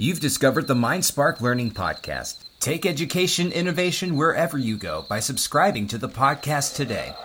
You've discovered the MindSpark Learning Podcast. Take education innovation wherever you go by subscribing to the podcast today.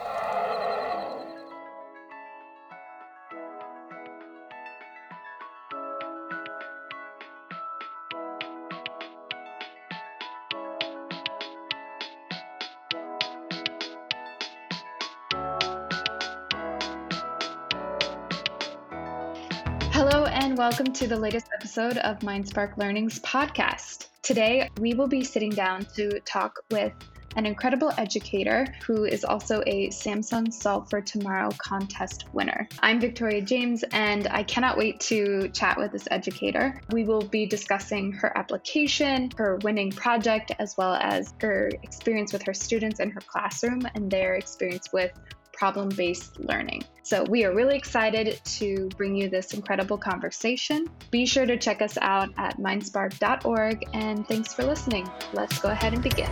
To the latest episode of MindSpark Learning's podcast. Today, we will be sitting down to talk with an incredible educator who is also a Samsung Solve for Tomorrow contest winner. I'm Victoria James, and I cannot wait to chat with this educator. We will be discussing her application, her winning project, as well as her experience with her students in her classroom and their experience with problem based learning. So, we are really excited to bring you this incredible conversation. Be sure to check us out at mindspark.org, and thanks for listening. Let's go ahead and begin.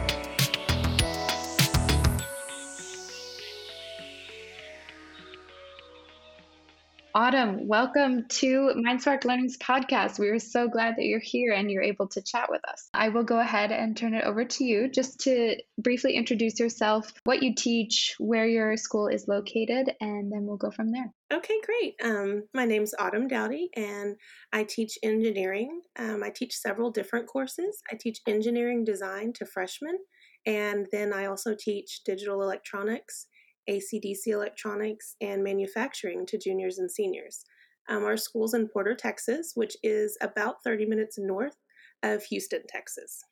Autumn, welcome to MindSpark Learning's podcast. We are so glad that you're here and you're able to chat with us. I will go ahead and turn it over to you just to briefly introduce yourself, what you teach, where your school is located, and then we'll go from there. Okay, great. Um, my name's Autumn Dowdy, and I teach engineering. Um, I teach several different courses. I teach engineering design to freshmen, and then I also teach digital electronics ACDC electronics, and manufacturing to juniors and seniors. Um, our school's in Porter, Texas, which is about 30 minutes north of Houston, Texas.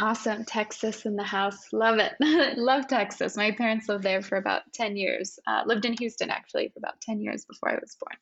Awesome. Texas in the house. Love it. Love Texas. My parents lived there for about 10 years. Uh, lived in Houston, actually, for about 10 years before I was born.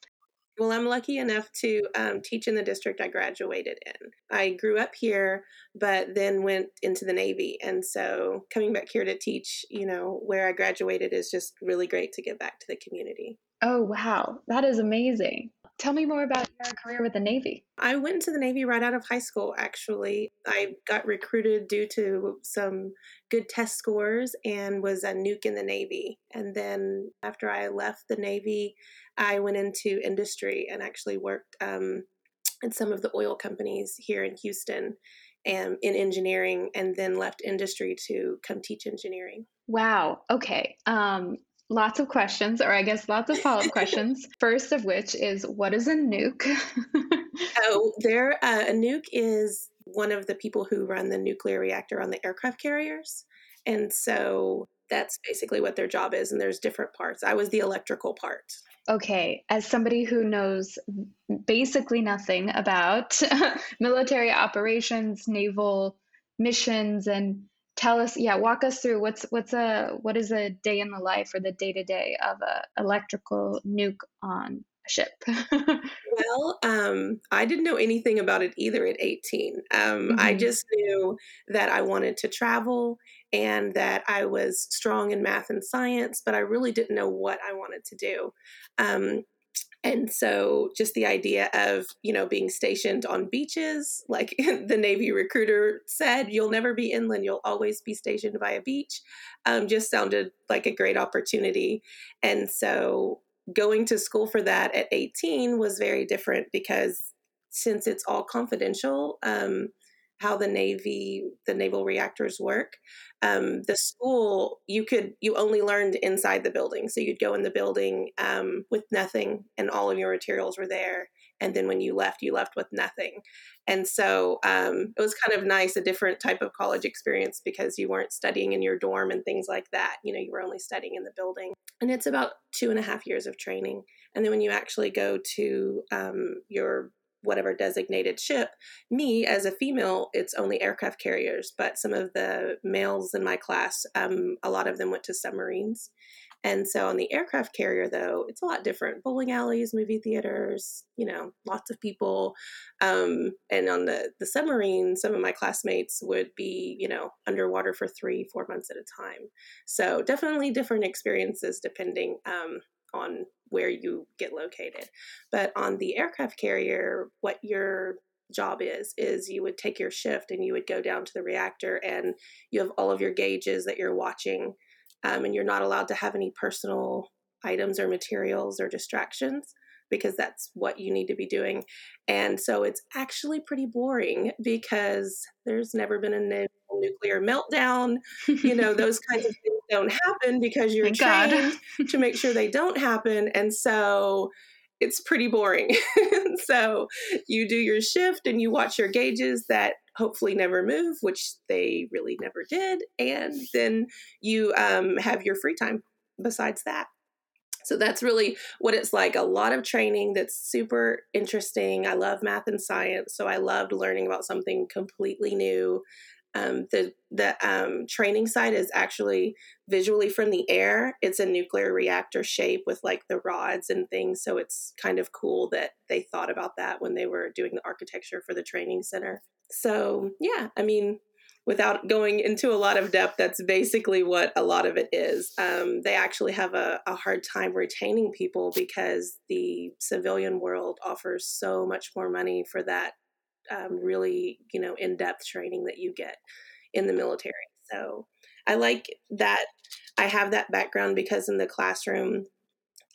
Well, I'm lucky enough to um, teach in the district I graduated in. I grew up here, but then went into the Navy. And so coming back here to teach, you know, where I graduated is just really great to give back to the community. Oh, wow. That is amazing. Tell me more about your career with the Navy. I went into the Navy right out of high school, actually. I got recruited due to some good test scores and was a nuke in the Navy. And then after I left the Navy, I went into industry and actually worked um, in some of the oil companies here in Houston and in engineering and then left industry to come teach engineering. Wow. Okay. Um, lots of questions, or I guess lots of follow up questions. First of which is what is a nuke? oh, there, uh, a nuke is one of the people who run the nuclear reactor on the aircraft carriers. And so that's basically what their job is. And there's different parts. I was the electrical part. Okay, as somebody who knows basically nothing about military operations, naval missions, and tell us, yeah, walk us through what's what's a what is a day in the life or the day to day of a electrical nuke on a ship. well, um, I didn't know anything about it either at 18. Um, mm-hmm. I just knew that I wanted to travel and that I was strong in math and science, but I really didn't know what I wanted to do. Um, and so just the idea of you know being stationed on beaches like the navy recruiter said you'll never be inland you'll always be stationed by a beach um, just sounded like a great opportunity. And so going to school for that at 18 was very different because since it's all confidential um, how the navy the naval reactors work um, the school you could you only learned inside the building. So you'd go in the building um, with nothing and all of your materials were there. And then when you left you left with nothing. And so um, it was kind of nice a different type of college experience because you weren't studying in your dorm and things like that. You know you were only studying in the building. And it's about two and a half years of training. And then when you actually go to um, your whatever designated ship. Me, as a female, it's only aircraft carriers, but some of the males in my class, um, a lot of them went to submarines. And so on the aircraft carrier, though, it's a lot different. Bowling alleys, movie theaters, you know, lots of people. Um, and on the, the submarine, some of my classmates would be, you know, underwater for three, four months at a time. So definitely different experiences depending um, on where you get located. But on the aircraft carrier, what your job is is you would take your shift and you would go down to the reactor and you have all of your gauges that you're watching um, and you're not allowed to have any personal items or materials or distractions because that's what you need to be doing. And so it's actually pretty boring because there's never been a nuclear meltdown. You know, those kinds of things don't happen because you're Thank trained to make sure they don't happen. And so it's pretty boring. so you do your shift and you watch your gauges that hopefully never move, which they really never did. And then you um, have your free time besides that. So that's really what it's like a lot of training that's super interesting. I love math and science, so I loved learning about something completely new. Um, the the um, training site is actually visually from the air. It's a nuclear reactor shape with like the rods and things. So it's kind of cool that they thought about that when they were doing the architecture for the training center. So yeah, I mean, without going into a lot of depth, that's basically what a lot of it is. Um, they actually have a, a, hard time retaining people because the civilian world offers so much more money for that um, really, you know, in depth training that you get in the military. So I like that I have that background because in the classroom,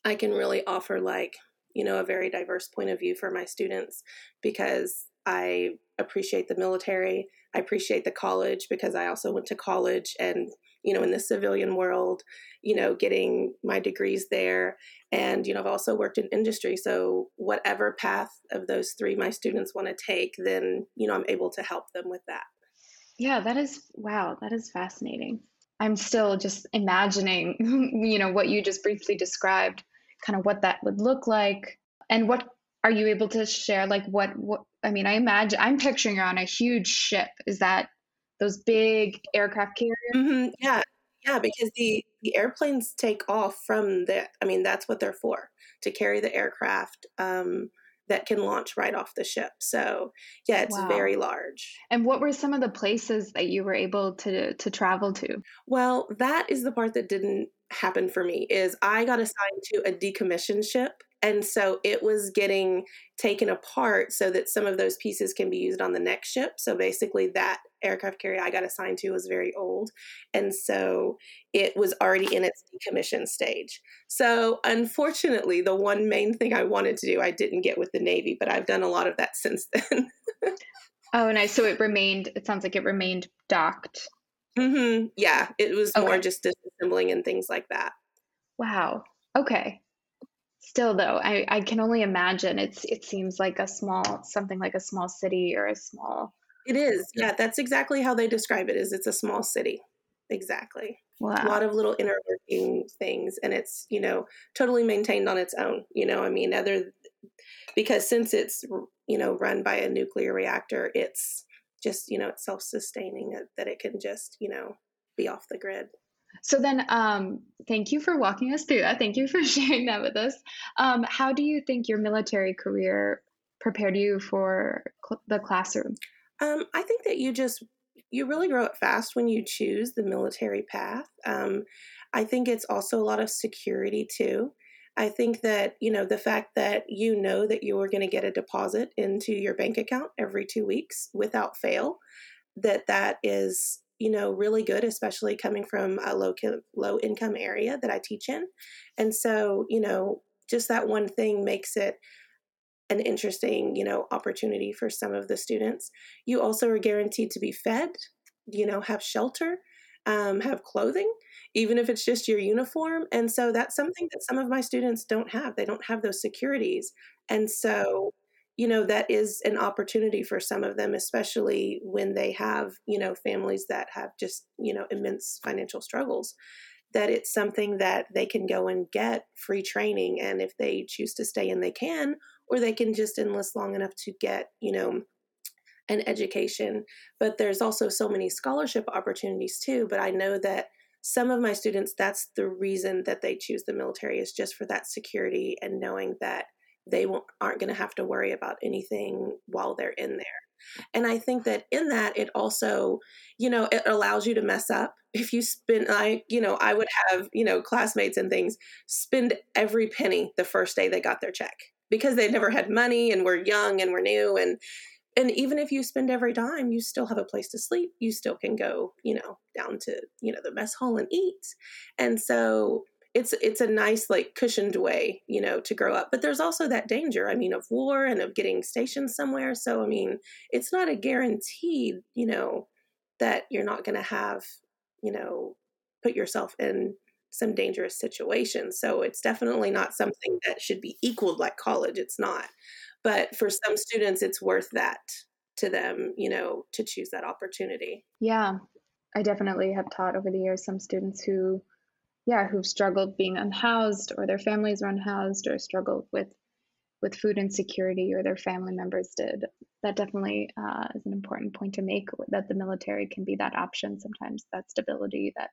I can really offer like, you know, a very diverse point of view for my students because I appreciate the military. I appreciate the college because I also went to college and, you know, in the civilian world, you know, getting my degrees there. And, you know, I've also worked in industry. So, whatever path of those three my students want to take, then, you know, I'm able to help them with that. Yeah, that is, wow, that is fascinating. I'm still just imagining, you know, what you just briefly described, kind of what that would look like. And what are you able to share? Like, what, what, I mean, I imagine I'm picturing you're on a huge ship. Is that those big aircraft carriers? Mm-hmm. Yeah, yeah, because the the airplanes take off from the. I mean, that's what they're for to carry the aircraft um, that can launch right off the ship. So yeah, it's wow. very large. And what were some of the places that you were able to to travel to? Well, that is the part that didn't happen for me. Is I got assigned to a decommissioned ship and so it was getting taken apart so that some of those pieces can be used on the next ship. So basically, that aircraft carrier I got assigned to was very old. And so it was already in its decommission stage. So unfortunately, the one main thing I wanted to do, I didn't get with the Navy, but I've done a lot of that since then. oh, nice. So it remained, it sounds like it remained docked. Mm-hmm. Yeah, it was okay. more just disassembling and things like that. Wow. Okay still though I, I can only imagine it's it seems like a small something like a small city or a small it is. Yeah. That's exactly how they describe it is it's a small city. Exactly. Wow. a lot of little inner working things and it's you know totally maintained on its own you know i mean other because since it's you know run by a nuclear reactor it's just you know it's self-sustaining uh, that it can just you know be off the grid so then, um, thank you for walking us through that. Thank you for sharing that with us. Um, how do you think your military career prepared you for cl- the classroom? Um, I think that you just you really grow up fast when you choose the military path. Um, I think it's also a lot of security too. I think that you know the fact that you know that you are going to get a deposit into your bank account every two weeks without fail, that that is you know really good especially coming from a low low income area that I teach in. And so you know just that one thing makes it an interesting you know opportunity for some of the students. You also are guaranteed to be fed you know have shelter um, have clothing even if it's just your uniform. And so that's something that some of my students don't have. They don't have those securities. And so you know that is an opportunity for some of them especially when they have you know families that have just you know immense financial struggles that it's something that they can go and get free training and if they choose to stay in they can or they can just enlist long enough to get you know an education. But there's also so many scholarship opportunities too but i know that some of my students that's the reason that they choose the military is just for that security and knowing that they won't, aren't going to have to worry about anything while they're in there. And I think that in that, it also, you know, it allows you to mess up. If you spend, I, you know, I would have, you know, classmates and things spend every penny the first day they got their check because they never had money and we're young and we're new. And, and even if you spend every dime, you still have a place to sleep. You still can go, you know, down to, you know, the mess hall and eat. And so it's it's a nice like cushioned way you know to grow up. But there's also that danger i mean of war and of getting stationed somewhere. So i mean it's not a guaranteed you know that you're not going to have you know put yourself in some dangerous situations so it's definitely not something that should be equaled like college. It's not. But for some students it's worth that to them you know to choose that opportunity. Yeah. I definitely have taught over the years some students who yeah, who've struggled being unhoused or their families are unhoused or struggled with with food insecurity or their family members did. That definitely uh, is an important point to make that the military can be that option sometimes, that stability, that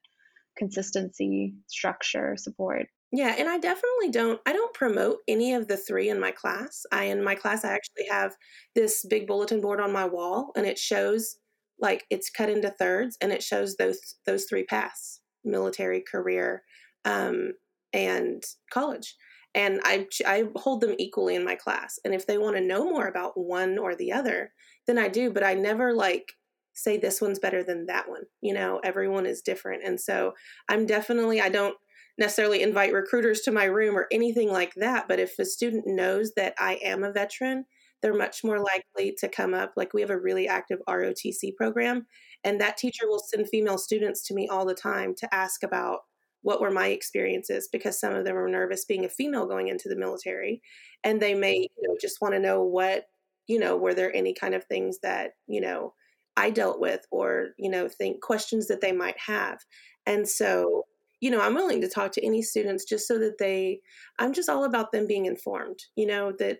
consistency, structure, support. Yeah, and I definitely don't I don't promote any of the three in my class. I in my class I actually have this big bulletin board on my wall and it shows like it's cut into thirds and it shows those those three paths military career um, and college. And I, I hold them equally in my class. And if they want to know more about one or the other then i do but i never like say this one's better than that one you know? Everyone is different. And so i'm definitely i don't necessarily invite recruiters to my room or anything like that but if a student knows that i am a veteran they're much more likely to come up. Like we have a really active rotc program and that teacher will send female students to me all the time to ask about what were my experiences because some of them are nervous being a female going into the military. And they may, you know, just want to know what, you know, were there any kind of things that, you know, I dealt with or, you know, think questions that they might have. And so, you know, I'm willing to talk to any students just so that they, I'm just all about them being informed, you know, that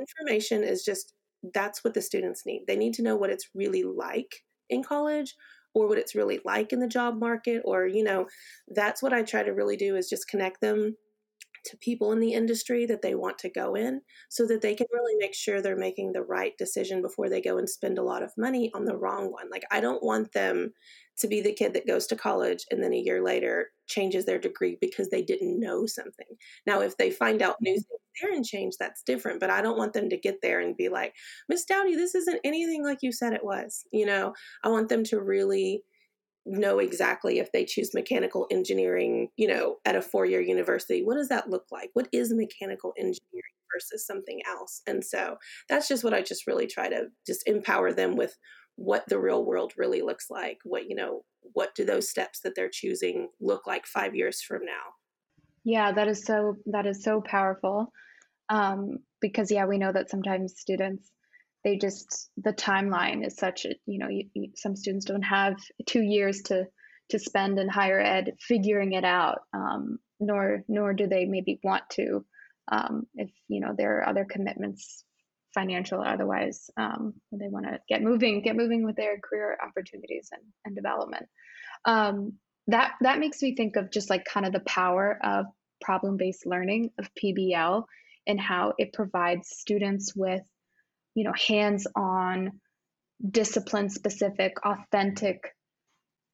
information is just, that's what the students need. They need to know what it's really like in college or what it's really like in the job market or you know that's what i try to really do is just connect them to people in the industry that they want to go in so that they can really make sure they're making the right decision before they go and spend a lot of money on the wrong one. Like, I don't want them to be the kid that goes to college and then a year later changes their degree because they didn't know something. Now, if they find out mm-hmm. new things there and change, that's different. But I don't want them to get there and be like, Miss Dowdy, this isn't anything like you said it was. You know, I want them to really know exactly if they choose mechanical engineering, you know, at a four year university, what does that look like? What is mechanical engineering versus something else? And so that's just what I just really try to just empower them with what the real world really looks like. What, you know, what do those steps that they're choosing look like five years from now? Yeah, that is so, that is so powerful. Um, because yeah, we know that sometimes students they just the timeline is such you know you, you, some students don't have two years to to spend in higher ed figuring it out um, nor nor do they maybe want to um, if you know there are other commitments financial or otherwise um, they want to get moving get moving with their career opportunities and, and development. Um, that that makes me think of just like kind of the power of problem based learning of pbl and how it provides students with you know hands-on discipline specific authentic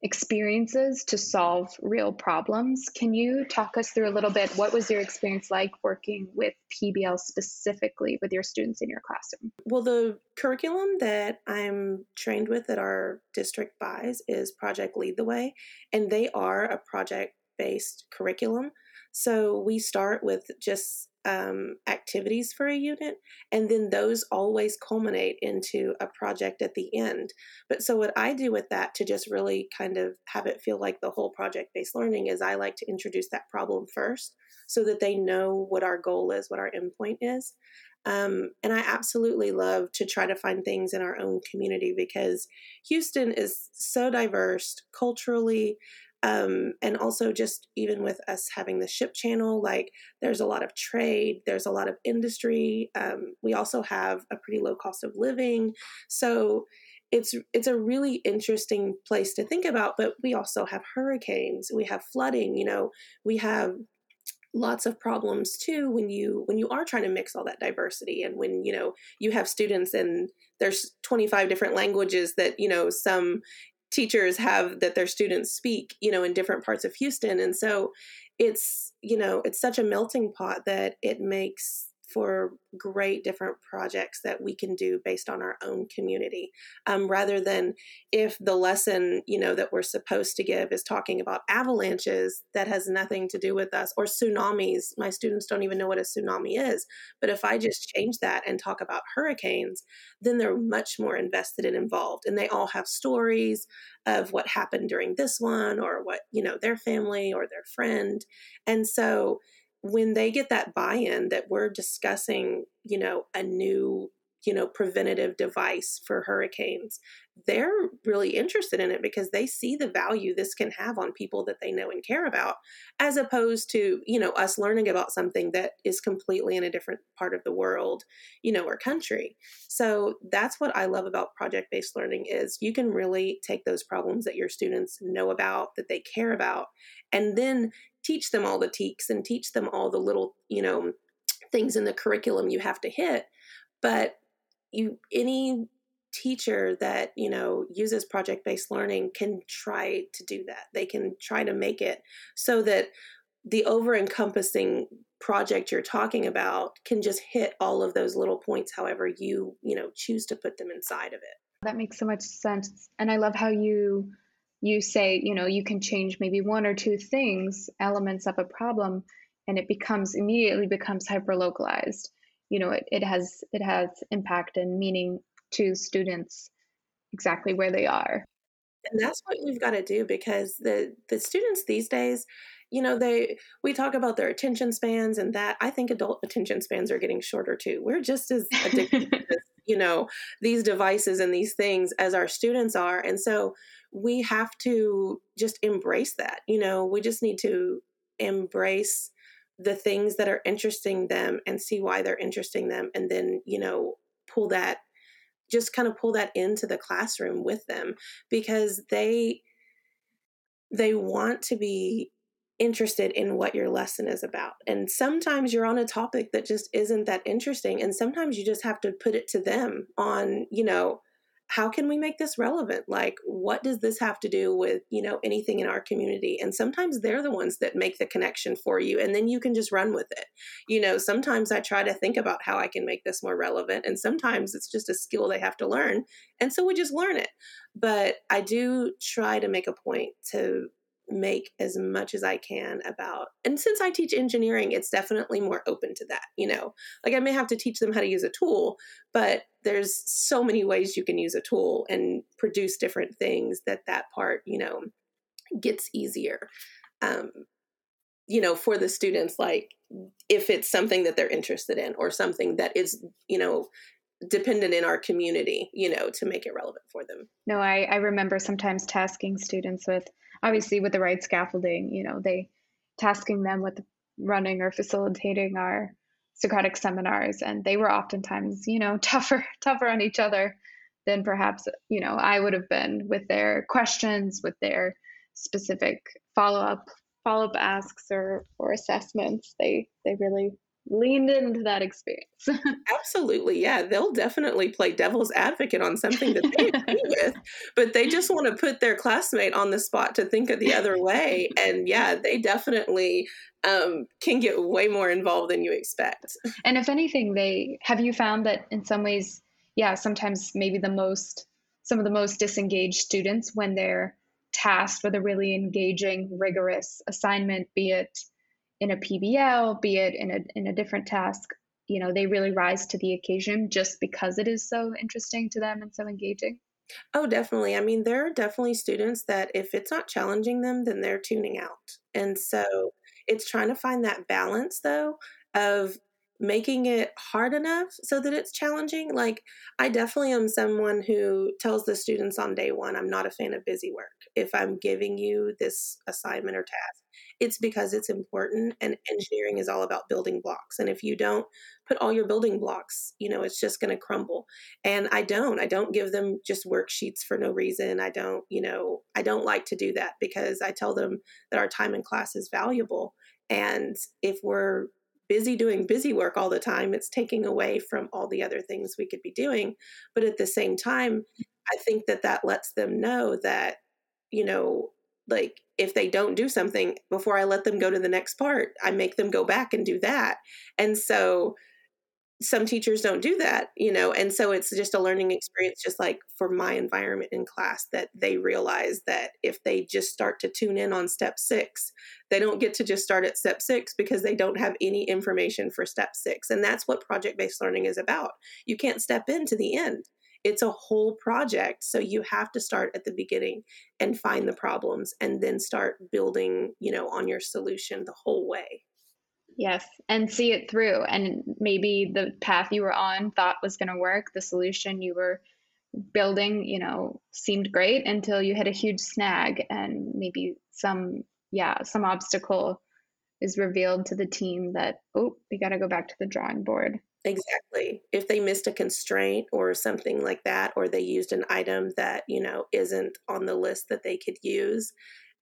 experiences to solve real problems. Can you talk us through a little bit what was your experience like working with pbl specifically with your students in your classroom? Well the curriculum that i'm trained with that our district buys is project lead the way and they are a project based curriculum. So we start with just um, activities for a unit, and then those always culminate into a project at the end. But so, what I do with that to just really kind of have it feel like the whole project based learning is I like to introduce that problem first so that they know what our goal is, what our endpoint is. Um, and I absolutely love to try to find things in our own community because Houston is so diverse culturally, um, and also just even with us having the ship channel like there's a lot of trade there's a lot of industry um, we also have a pretty low cost of living. So it's it's a really interesting place to think about but we also have hurricanes we have flooding you know we have lots of problems too when you when you are trying to mix all that diversity and when you know you have students and there's 25 different languages that you know some teachers have that their students speak you know in different parts of houston. And so it's you know it's such a melting pot that it makes for great different projects that we can do based on our own community. Um, rather than if the lesson you know that we're supposed to give is talking about avalanches that has nothing to do with us or tsunamis. My students don't even know what a tsunami is. But if i just change that and talk about hurricanes then they're much more invested and involved and they all have stories of what happened during this one or what you know their family or their friend. And so when they get that buy-in that we're discussing you know a new you know preventative device for hurricanes they're really interested in it because they see the value this can have on people that they know and care about as opposed to you know us learning about something that is completely in a different part of the world you know or country. So that's what i love about project based learning is you can really take those problems that your students know about that they care about and then teach them all the TEKS and teach them all the little you know things in the curriculum you have to hit but you any teacher that you know uses project based learning can try to do that. They can try to make it so that the over encompassing project you're talking about can just hit all of those little points however you you know choose to put them inside of it. That makes so much sense and i love how you you say you know you can change maybe one or two things elements of a problem and it becomes immediately becomes hyper localized you know it, it has it has impact and meaning to students exactly where they are. And that's what we've got to do because the the students these days you know they we talk about their attention spans and that i think adult attention spans are getting shorter too. We're just as addicted to this, you know these devices and these things as our students are. And so we have to just embrace that you know we just need to embrace the things that are interesting them and see why they're interesting them and then you know pull that just kind of pull that into the classroom with them because they they want to be interested in what your lesson is about. And sometimes you're on a topic that just isn't that interesting and sometimes you just have to put it to them on, you know, how can we make this relevant? Like what does this have to do with you know anything in our community? And sometimes they're the ones that make the connection for you and then you can just run with it. You know sometimes i try to think about how i can make this more relevant and sometimes it's just a skill they have to learn and so we just learn it. But i do try to make a point to make as much as I can about. And since I teach engineering, it's definitely more open to that, you know. Like I may have to teach them how to use a tool, but there's so many ways you can use a tool and produce different things that that part, you know, gets easier. Um you know, for the students like if it's something that they're interested in or something that is, you know, dependent in our community, you know, to make it relevant for them. No, I, I remember sometimes tasking students with obviously with the right scaffolding, you know, they tasking them with running or facilitating our Socratic seminars, and they were oftentimes, you know, tougher tougher on each other than perhaps you know I would have been with their questions, with their specific follow up follow up asks or or assessments. They they really leaned into that experience. Absolutely. Yeah. They'll definitely play devil's advocate on something that they agree with, but they just want to put their classmate on the spot to think of the other way. And yeah, they definitely um, can get way more involved than you expect. And if anything, they have you found that in some ways, yeah, sometimes maybe the most, some of the most disengaged students when they're tasked with a really engaging, rigorous assignment, be it in a PBL, be it in a in a different task, you know, they really rise to the occasion just because it is so interesting to them and so engaging. Oh, definitely. I mean, there are definitely students that if it's not challenging them, then they're tuning out. And so it's trying to find that balance though of making it hard enough so that it's challenging. Like, I definitely am someone who tells the students on day one, I'm not a fan of busy work. If I'm giving you this assignment or task, it's because it's important and engineering is all about building blocks and if you don't put all your building blocks you know it's just going to crumble. And i don't i don't give them just worksheets for no reason i don't you know i don't like to do that because i tell them that our time in class is valuable and if we're busy doing busy work all the time it's taking away from all the other things we could be doing. But at the same time i think that that lets them know that you know like if they don't do something before I let them go to the next part, I make them go back and do that. And so some teachers don't do that, you know, and so it's just a learning experience, just like for my environment in class, that they realize that if they just start to tune in on step six, they don't get to just start at step six because they don't have any information for step six. And that's what project based learning is about. You can't step into the end. It's a whole project. So you have to start at the beginning and find the problems and then start building, you know, on your solution the whole way. Yes, and see it through. And maybe the path you were on thought was going to work, the solution you were building, you know, seemed great until you hit a huge snag and maybe some, yeah, some obstacle is revealed to the team that, oh, we got to go back to the drawing board. Exactly. If they missed a constraint or something like that, or they used an item that, you know, isn't on the list that they could use,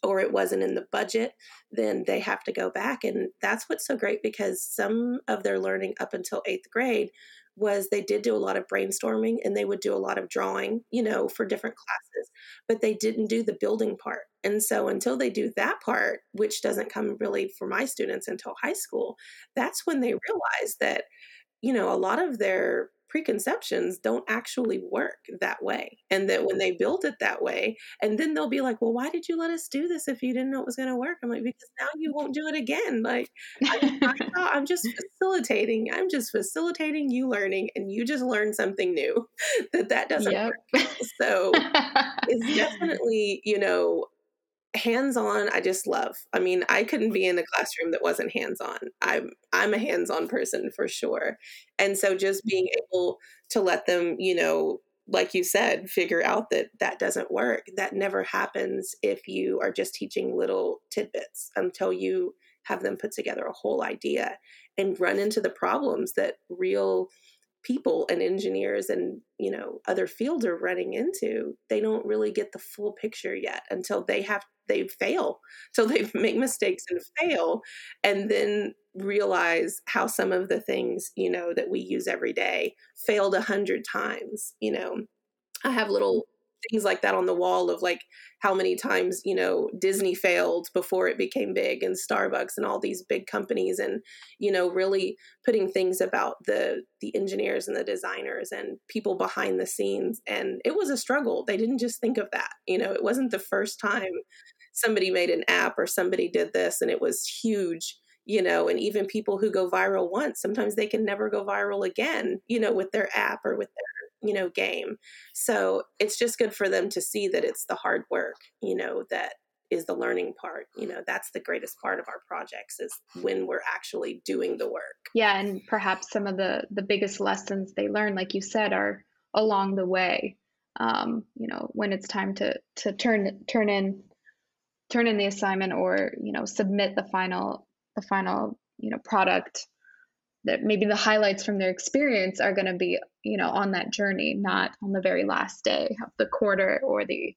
or it wasn't in the budget, then they have to go back. And that's what's so great because some of their learning up until eighth grade was they did do a lot of brainstorming and they would do a lot of drawing, you know, for different classes, but they didn't do the building part. And so until they do that part, which doesn't come really for my students until high school, that's when they realize that, you know, a lot of their preconceptions don't actually work that way. And that when they build it that way, and then they'll be like, well, why did you let us do this if you didn't know it was going to work? I'm like, because now you won't do it again. Like, I, am just facilitating. I'm just facilitating you learning, and you just learn something new that that doesn't yep. work. So it's definitely, you know, hands on i just love. I mean i couldn't be in a classroom that wasn't hands on i'm i'm a hands on person for sure. And so just being mm-hmm. able to let them you know like you said figure out that that doesn't work that never happens if you are just teaching little tidbits until you have them put together a whole idea and run into the problems that real people and engineers and you know other fields are running into they don't really get the full picture yet until they have they fail. So they make mistakes and fail and then realize how some of the things you know that we use every day failed a hundred times you know. I have little things like that on the wall of like how many times you know disney failed before it became big and starbucks and all these big companies and you know really putting things about the the engineers and the designers and people behind the scenes. And it was a struggle. They didn't just think of that you know it wasn't the first time somebody made an app or somebody did this and it was huge you know and even people who go viral once sometimes they can never go viral again you know with their app or with their you know game. So it's just good for them to see that it's the hard work you know that is the learning part you know that's the greatest part of our projects is when we're actually doing the work. Yeah and perhaps some of the the biggest lessons they learn like you said are along the way. Um, you know when it's time to to turn turn in turn in the assignment or you know submit the final the final you know product that maybe the highlights from their experience are going to be you know on that journey not on the very last day of the quarter or the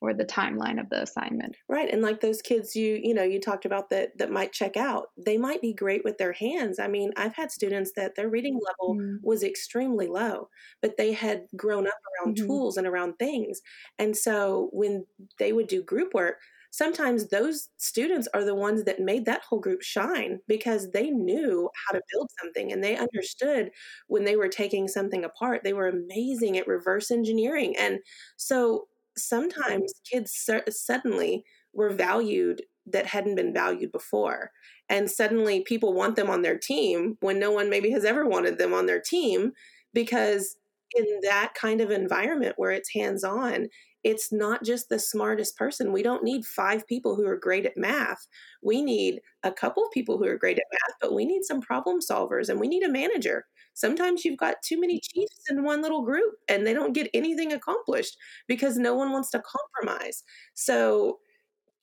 or the timeline of the assignment right and like those kids you you know you talked about that that might check out they might be great with their hands i mean i've had students that their reading level mm-hmm. was extremely low but they had grown up around mm-hmm. tools and around things and so when they would do group work sometimes those students are the ones that made that whole group shine because they knew how to build something and they understood when they were taking something apart. They were amazing at reverse engineering. And so sometimes kids suddenly were valued that hadn't been valued before. And suddenly people want them on their team when no one maybe has ever wanted them on their team because in that kind of environment where it's hands on, it's not just the smartest person. We don't need five people who are great at math. We need a couple of people who are great at math, but we need some problem solvers and we need a manager. Sometimes you've got too many mm-hmm. chiefs in one little group and they don't get anything accomplished because no one wants to compromise. So,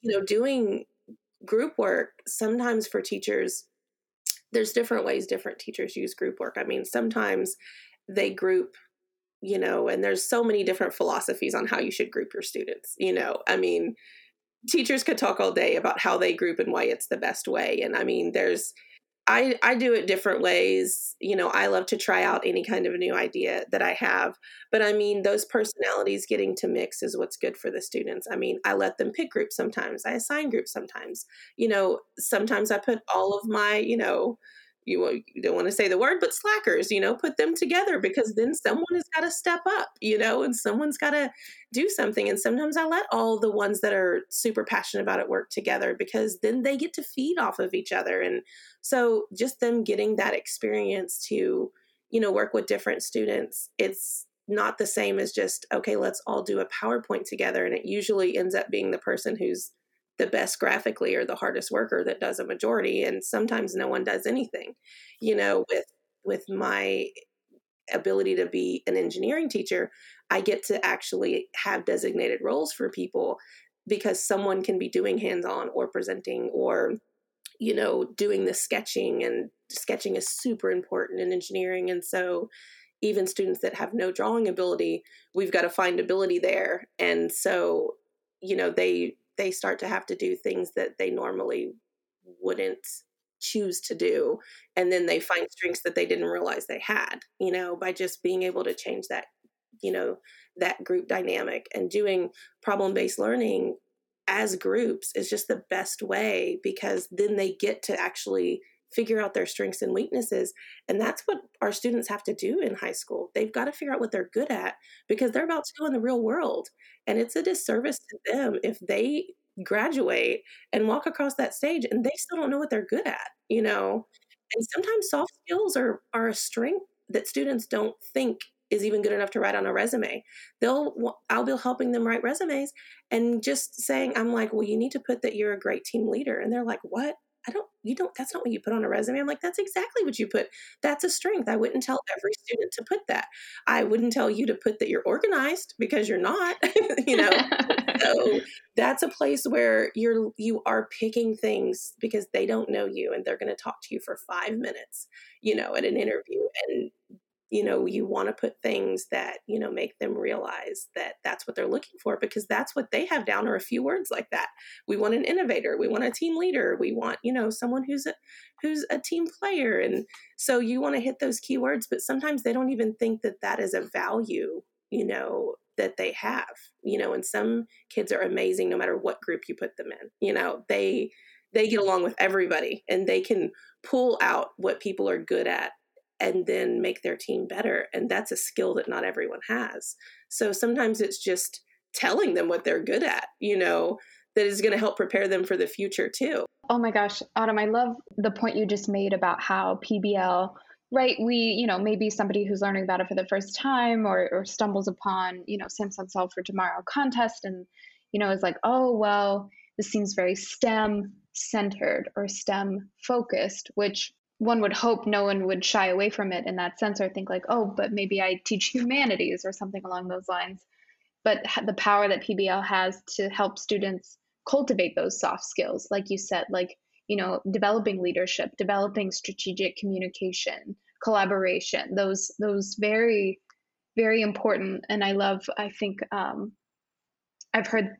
you know, doing group work sometimes for teachers, there's different ways different teachers use group work. I mean, sometimes they group you know, and there's so many different philosophies on how you should group your students. You know, I mean, teachers could talk all day about how they group and why it's the best way. And I mean, there's, I, I do it different ways. You know, I love to try out any kind of new idea that I have. But I mean, those personalities getting to mix is what's good for the students. I mean, I let them pick groups sometimes, I assign groups sometimes. You know, sometimes I put all of my, you know, you, don't want to say the word, but slackers, you know, put them together because then someone has got to step up, you know, and someone's got to do something. And sometimes I let all the ones that are super passionate about it work together because then they get to feed off of each other. And so just them getting that experience to, you know, work with different students, it's not the same as just, okay, let's all do a PowerPoint together. And it usually ends up being the person who's the best graphically or the hardest worker that does a majority and sometimes no one does anything you know with with my ability to be an engineering teacher i get to actually have designated roles for people because someone can be doing hands-on or presenting or you know doing the sketching and sketching is super important in engineering and so even students that have no drawing ability we've got to find ability there and so you know they they start to have to do things that they normally wouldn't choose to do and then they find strengths that they didn't realize they had you know by just being able to change that you know that group dynamic and doing problem based learning as groups is just the best way because then they get to actually figure out their strengths and weaknesses. And that's what our students have to do in high school. They've got to figure out what they're good at because they're about to go in the real world. And it's a disservice to them if they graduate and walk across that stage and they still don't know what they're good at, you know? And sometimes soft skills are, are a strength that students don't think is even good enough to write on a resume. They'll I'll be helping them write resumes and just saying I'm like, "Well, you need to put that you're a great team leader." And they're like, "What?" I don't, you don't, that's not what you put on a resume. I'm like, that's exactly what you put. That's a strength. I wouldn't tell every student to put that. I wouldn't tell you to put that you're organized because you're not, you know? so that's a place where you're, you are picking things because they don't know you and they're going to talk to you for five minutes, you know, at an interview. And you know you want to put things that you know make them realize that that's what they're looking for because that's what they have down are a few words like that. We want an innovator. We want a team leader. We want you know someone who's a who's a team player. And so you want to hit those keywords but sometimes they don't even think that that is a value you know that they have you know and some kids are amazing no matter what group you put them in you know. They they get along with everybody and they can pull out what people are good at and then make their team better. And that's a skill that not everyone has. So sometimes it's just telling them what they're good at, you know, that is going to help prepare them for the future too. Oh my gosh, Autumn, I love the point you just made about how PBL, right? We, you know, maybe somebody who's learning about it for the first time or, or stumbles upon, you know, Samsung Solve for Tomorrow contest and, you know, is like, oh, well, this seems very STEM centered or STEM focused, which one would hope no one would shy away from it in that sense or think like oh but maybe i teach humanities or something along those lines. But the power that pbl has to help students cultivate those soft skills like you said like you know developing leadership developing strategic communication collaboration those those very very important. And i love i think um, i've heard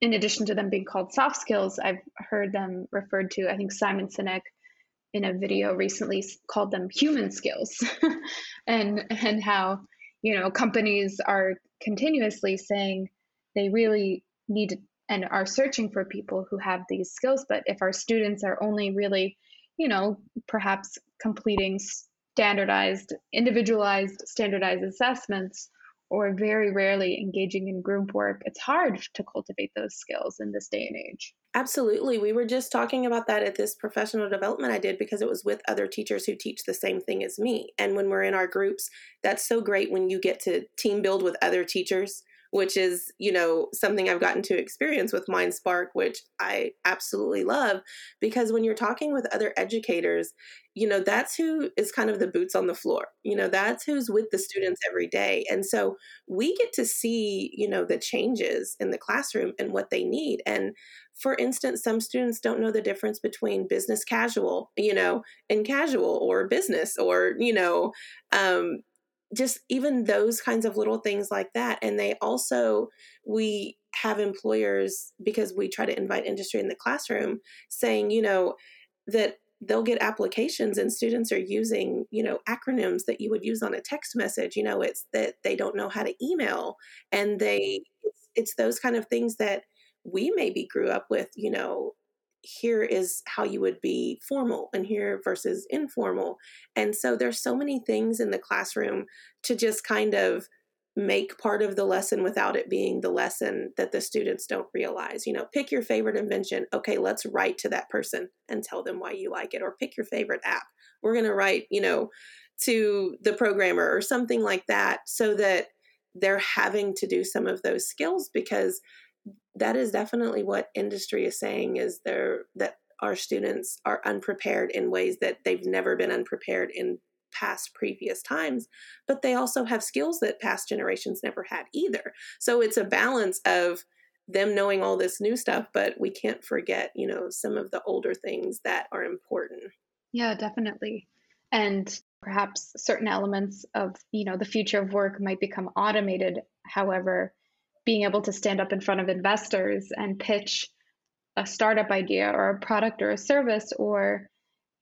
in addition to them being called soft skills i've heard them referred to i think simon sinek in a video recently called them human skills and and how you know companies are continuously saying they really need and are searching for people who have these skills but if our students are only really you know perhaps completing standardized individualized standardized assessments or very rarely engaging in group work, it's hard to cultivate those skills in this day and age. Absolutely. We were just talking about that at this professional development I did because it was with other teachers who teach the same thing as me. And when we're in our groups, that's so great when you get to team build with other teachers which is, you know, something I've gotten to experience with MindSpark, which I absolutely love. Because when you're talking with other educators, you know, that's who is kind of the boots on the floor. You know, that's who's with the students every day. And so we get to see, you know, the changes in the classroom and what they need. And for instance, some students don't know the difference between business casual, you know, and casual or business or, you know, um, just even those kinds of little things like that. And they also we have employers because we try to invite industry in the classroom saying you know that they'll get applications and students are using you know acronyms that you would use on a text message. You know it's that they don't know how to email. And they it's, those kind of things that we maybe grew up with you know here is how you would be formal and here versus informal. And so there's so many things in the classroom to just kind of make part of the lesson without it being the lesson that the students don't realize. You know, pick your favorite invention. Okay, let's write to that person and tell them why you like it. Or pick your favorite app. We're going to write, you know, to the programmer or something like that so that they're having to do some of those skills because that is definitely what industry is saying is there that our students are unprepared in ways that they've never been unprepared in past previous times but they also have skills that past generations never had either. So it's a balance of them knowing all this new stuff but we can't forget you know some of the older things that are important. Yeah definitely. And perhaps certain elements of you know the future of work might become automated however being able to stand up in front of investors and pitch a startup idea or a product or a service or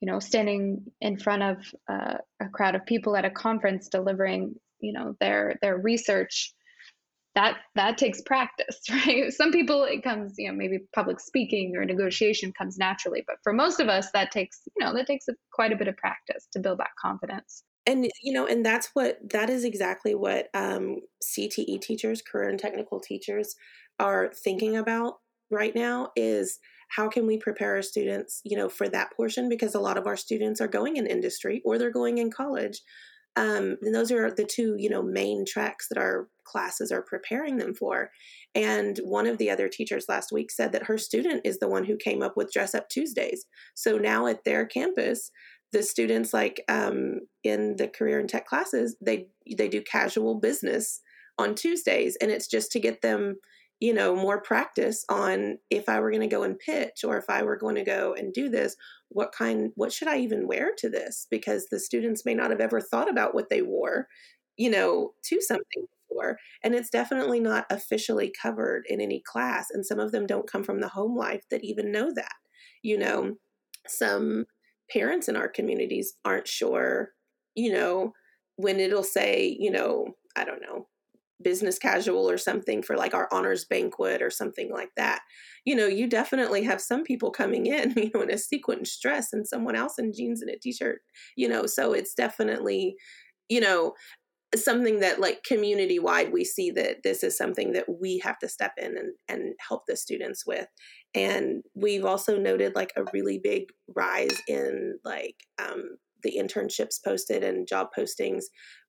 you know standing in front of uh, a crowd of people at a conference delivering you know their their research that that takes practice right? Some people it comes you know maybe public speaking or negotiation comes naturally but for most of us that takes you know that takes a, quite a bit of practice to build that confidence and you know and that's what that is exactly what um, cte teachers career and technical teachers are thinking about right now is how can we prepare our students you know for that portion? Because a lot of our students are going in industry or they're going in college. Um, and those are the two you know main tracks that our classes are preparing them for. And one of the other teachers last week said that her student is the one who came up with dress up tuesdays. So now at their campus the students like um, in the career and tech classes they they do casual business on tuesdays and it's just to get them you know more practice on if i were going to go and pitch or if i were going to go and do this what kind what should i even wear to this? Because the students may not have ever thought about what they wore you know to something before and it's definitely not officially covered in any class and some of them don't come from the home life that even know that you know? Some parents in our communities aren't sure you know when it'll say you know i don't know business casual or something for like our honors banquet or something like that. You know, you definitely have some people coming in, you know, in a sequin dress and someone else in jeans and a t-shirt, you know, so it's definitely, you know, something that like community wide we see that this is something that we have to step in and, and help the students with and we've also noted like a really big rise in like um, the internships posted and job postings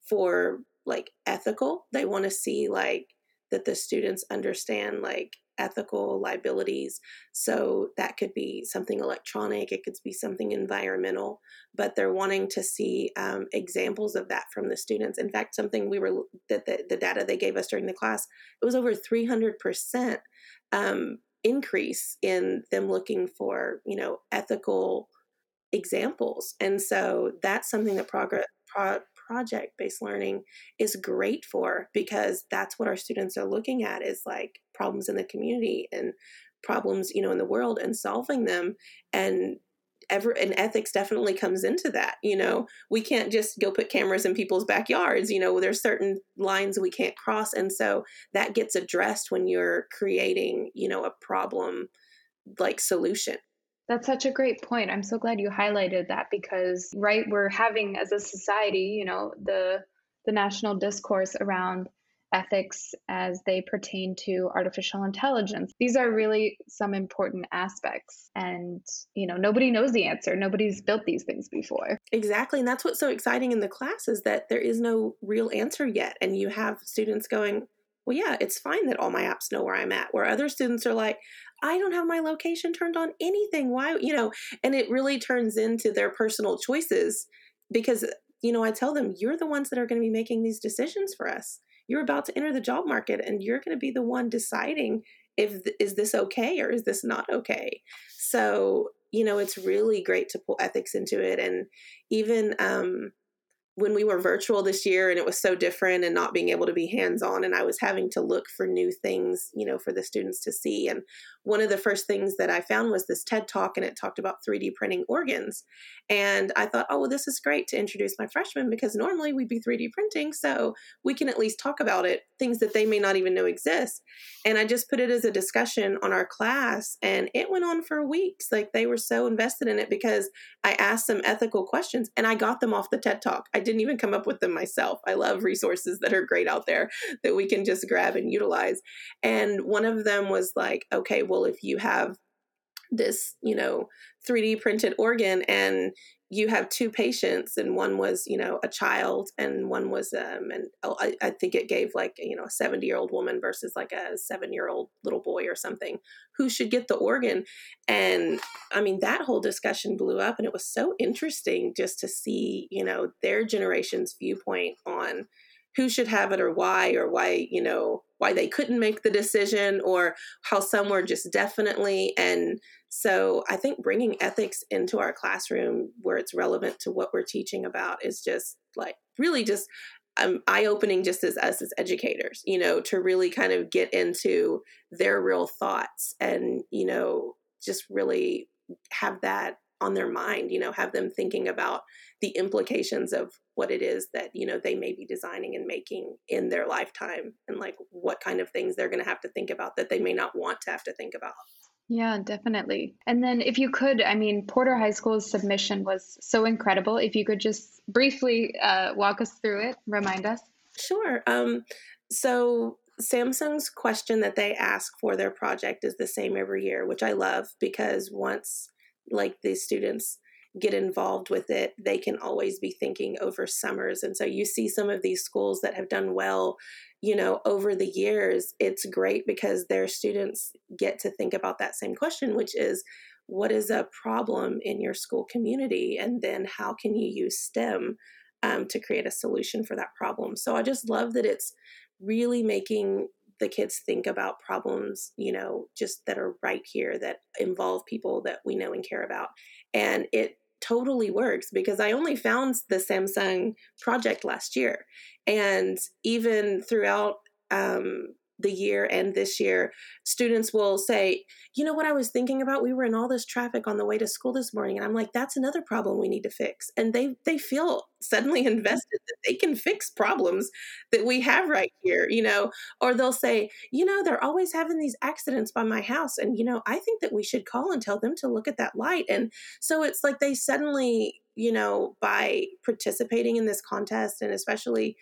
for like ethical. They want to see like that the students understand like ethical liabilities. So that could be something electronic, it could be something environmental, but they're wanting to see um, examples of that from the students. In fact, something we were that the, the, data they gave us during the class, it was over 300% um, increase in them looking for, you know, ethical examples. And so that's something that progress pro- project based learning is great for because that's what our students are looking at is like problems in the community and problems you know in the world and solving them and ever and ethics definitely comes into that you know? We can't just go put cameras in people's backyards you know? There's certain lines we can't cross and so that gets addressed when you're creating you know a problem like solution. That's such a great point. I'm so glad you highlighted that because right we're having as a society, you know, the the national discourse around ethics as they pertain to artificial intelligence. These are really some important aspects and you know nobody knows the answer. Nobody's built these things before. Exactly. And that's what's so exciting in the class is that there is no real answer yet and you have students going, well, yeah, it's fine that all my apps know where I'm at. Where other students are like, I don't have my location turned on anything. Why, you know, and it really turns into their personal choices because, you know, I tell them, you're the ones that are going to be making these decisions for us. You're about to enter the job market and you're going to be the one deciding if is this okay or is this not okay. So, you know, it's really great to pull ethics into it and even um when we were virtual this year and it was so different and not being able to be hands on and I was having to look for new things, you know, for the students to see. And one of the first things that I found was this TED talk and it talked about 3D printing organs. And I thought, oh, well, this is great to introduce my freshmen because normally we'd be 3D printing. So we can at least talk about it, things that they may not even know exist. And I just put it as a discussion on our class and it went on for weeks. Like they were so invested in it because I asked some ethical questions and I got them off the TED talk. I didn't even come up with them myself. I love resources that are great out there that we can just grab and utilize. And one of them was like, okay, well, if you have this, you know, 3D printed organ and you have two patients and one was you know a child and one was um and oh, I, I think it gave like you know a 70 year old woman versus like a seven year old little boy or something who should get the organ. And i mean that whole discussion blew up and it was so interesting just to see you know their generation's viewpoint on who should have it or why or why you know why they couldn't make the decision or how some were just definitely. And so i think bringing ethics into our classroom where it's relevant to what we're teaching about is just like really just um, eye-opening just as us as educators you know to really kind of get into their real thoughts and you know just really have that on their mind you know have them thinking about the implications of what it is that you know they may be designing and making in their lifetime and like what kind of things they're going to have to think about that they may not want to have to think about yeah, definitely. And then, if you could, I mean, Porter High School's submission was so incredible. If you could just briefly uh, walk us through it, remind us. Sure. Um, so, Samsung's question that they ask for their project is the same every year, which I love because once like the students get involved with it, they can always be thinking over summers. And so you see some of these schools that have done well, you know, over the years. It's great because their students get to think about that same question, which is what is a problem in your school community? And then how can you use STEM um, to create a solution for that problem? So I just love that it's really making the kids think about problems, you know, just that are right here that involve people that we know and care about. And it totally works because I only found the Samsung project last year. And even throughout um, the year and this year, students will say, you know what I was thinking about? We were in all this traffic on the way to school this morning. And I'm like, that's another problem we need to fix. And they they feel suddenly invested that they can fix problems that we have right here, you know, or they'll say, you know, they're always having these accidents by my house. And, you know, I think that we should call and tell them to look at that light. And so it's like they suddenly you know, by participating in this contest and especially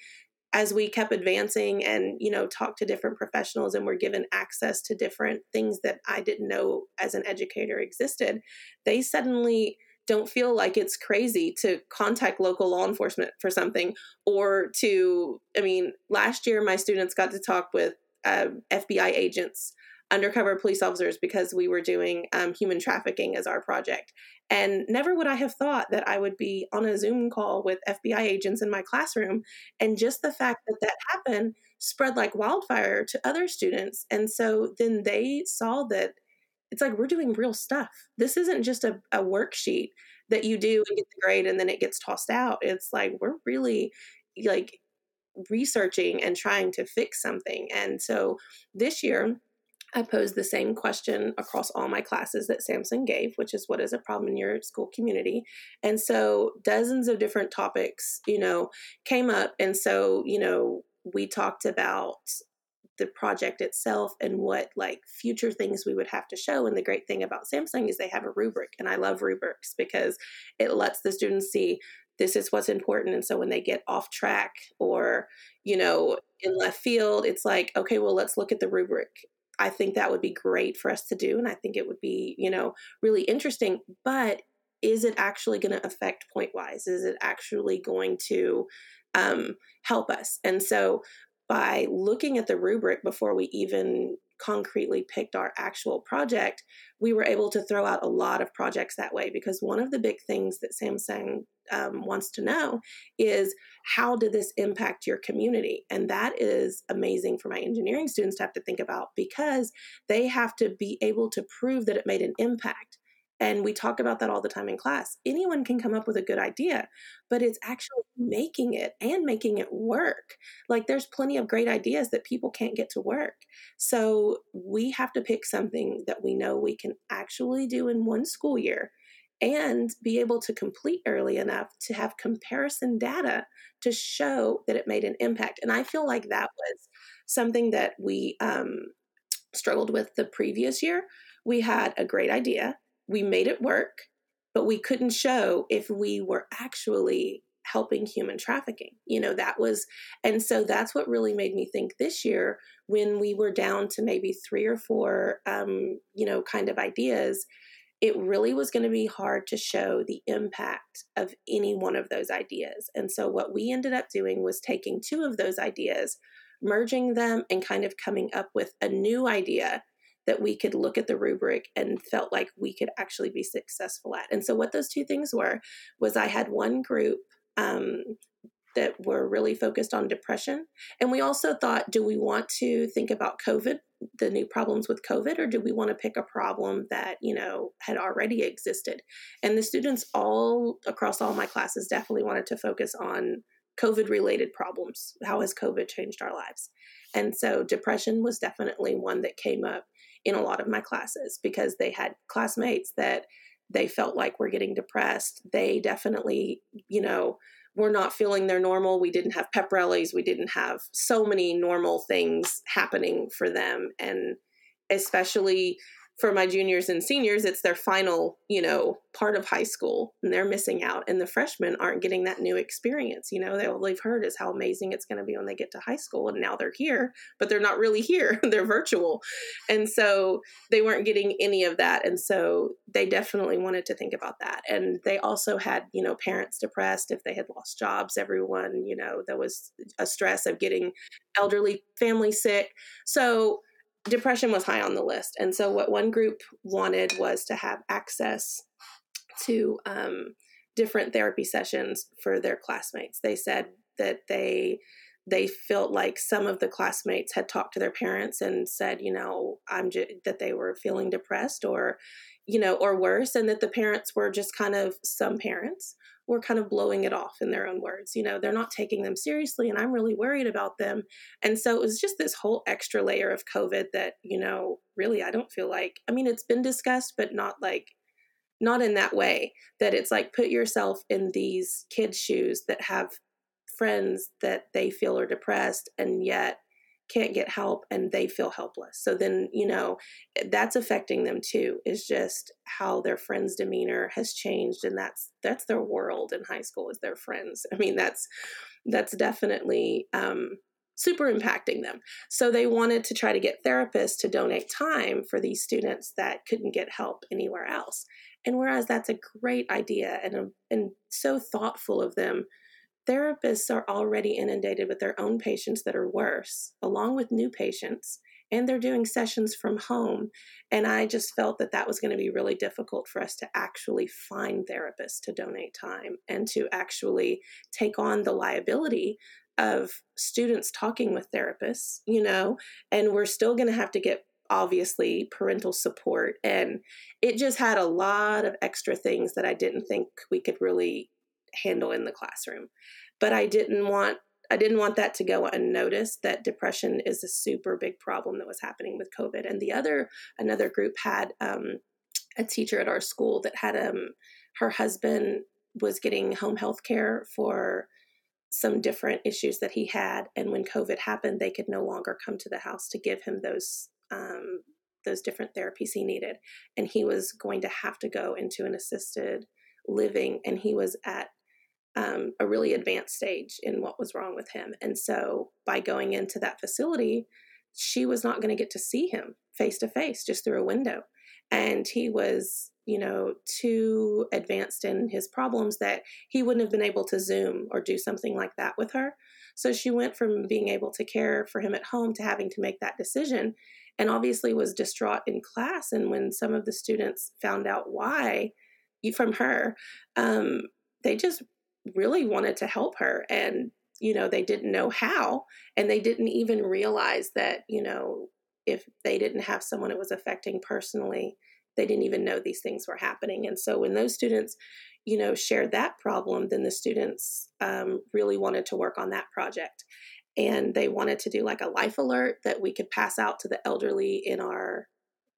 as we kept advancing and you know talked to different professionals and were given access to different things that i didn't know as an educator existed they suddenly don't feel like it's crazy to contact local law enforcement for something or to i mean last year my students got to talk with uh, fbi agents undercover police officers because we were doing um, human trafficking as our project. And never would I have thought that I would be on a Zoom call with FBI agents in my classroom. And just the fact that that happened spread like wildfire to other students. And so then they saw that it's like we're doing real stuff. This isn't just a, a worksheet that you do and get the grade and then it gets tossed out. It's like we're really like researching and trying to fix something. And so this year, I posed the same question across all my classes that Samsung gave, which is what is a problem in your school community? And so dozens of different topics, you know, came up. And so, you know, we talked about the project itself and what like future things we would have to show. And the great thing about Samsung is they have a rubric. And I love rubrics because it lets the students see this is what's important. And so when they get off track or, you know, in left field, it's like, okay, well, let's look at the rubric I think that would be great for us to do. And I think it would be, you know, really interesting. But is it actually going to affect point wise? Is it actually going to um, help us? And so by looking at the rubric before we even concretely picked our actual project, we were able to throw out a lot of projects that way because one of the big things that Samsung um, wants to know is how did this impact your community? And that is amazing for my engineering students to have to think about because they have to be able to prove that it made an impact. And we talk about that all the time in class. Anyone can come up with a good idea, but it's actually making it and making it work. Like there's plenty of great ideas that people can't get to work. So we have to pick something that we know we can actually do in one school year and be able to complete early enough to have comparison data to show that it made an impact. And I feel like that was something that we um, struggled with the previous year. We had a great idea, we made it work, but we couldn't show if we were actually helping human trafficking. You know, that was, and so that's what really made me think this year when we were down to maybe three or four, um, you know, kind of ideas it really was going to be hard to show the impact of any one of those ideas. And so, what we ended up doing was taking two of those ideas, merging them, and kind of coming up with a new idea that we could look at the rubric and felt like we could actually be successful at. And so, what those two things were was I had one group um, that were really focused on depression. And we also thought, do we want to think about COVID the new problems with COVID, or do we want to pick a problem that, you know, had already existed? And the students all across all my classes definitely wanted to focus on COVID related problems. How has COVID changed our lives? And so depression was definitely one that came up in a lot of my classes because they had classmates that they felt like were getting depressed. They definitely, you know, were not feeling their normal. We didn't have pep rallies. We didn't have so many normal things happening for them. And especially for my juniors and seniors, it's their final, you know, part of high school and they're missing out. And the freshmen aren't getting that new experience. You know, they, all they've heard is how amazing it's going to be when they get to high school. And now they're here, but they're not really here. they're virtual. And so they weren't getting any of that. And so they definitely wanted to think about that. And they also had, you know, parents depressed if they had lost jobs, everyone, you know, there was a stress of getting elderly family sick. So, depression was high on the list. And so, what one group wanted was to have access to um, different therapy sessions for their classmates. They said that they they felt like some of the classmates had talked to their parents and said, you know, I'm j- that they were feeling depressed or, you know, or worse, and that the parents were just kind of some parents were kind of blowing it off in their own words. You know, they're not taking them seriously, and I'm really worried about them. And so it was just this whole extra layer of COVID that, you know, really, I don't feel like, I mean, it's been discussed, but not like, not in that way that it's like put yourself in these kids' shoes that have friends that they feel are depressed and yet can't get help and they feel helpless. So then, you know, that's affecting them too. Is just how their friends' demeanor has changed and that's that's their world in high school is their friends. I mean, that's that's definitely um super impacting them. So they wanted to try to get therapists to donate time for these students that couldn't get help anywhere else. And whereas that's a great idea and and so thoughtful of them Therapists are already inundated with their own patients that are worse, along with new patients, and they're doing sessions from home. And I just felt that that was going to be really difficult for us to actually find therapists to donate time and to actually take on the liability of students talking with therapists, you know, and we're still going to have to get obviously parental support. And it just had a lot of extra things that I didn't think we could really handle in the classroom. But I didn't want I didn't want that to go unnoticed that depression is a super big problem that was happening with COVID. And the other another group had um, a teacher at our school that had um her husband was getting home health care for some different issues that he had and when covid happened they could no longer come to the house to give him those um, those different therapies he needed and he was going to have to go into an assisted living and he was at um, a really advanced stage in what was wrong with him. And so by going into that facility, she was not going to get to see him face to face just through a window. And he was, you know, too advanced in his problems that he wouldn't have been able to Zoom or do something like that with her. So she went from being able to care for him at home to having to make that decision and obviously was distraught in class. And when some of the students found out why from her, um, they just really wanted to help her and you know they didn't know how and they didn't even realize that you know if they didn't have someone it was affecting personally they didn't even know these things were happening. And so when those students, you know, shared that problem, then the students um, really wanted to work on that project. And they wanted to do like a life alert that we could pass out to the elderly in our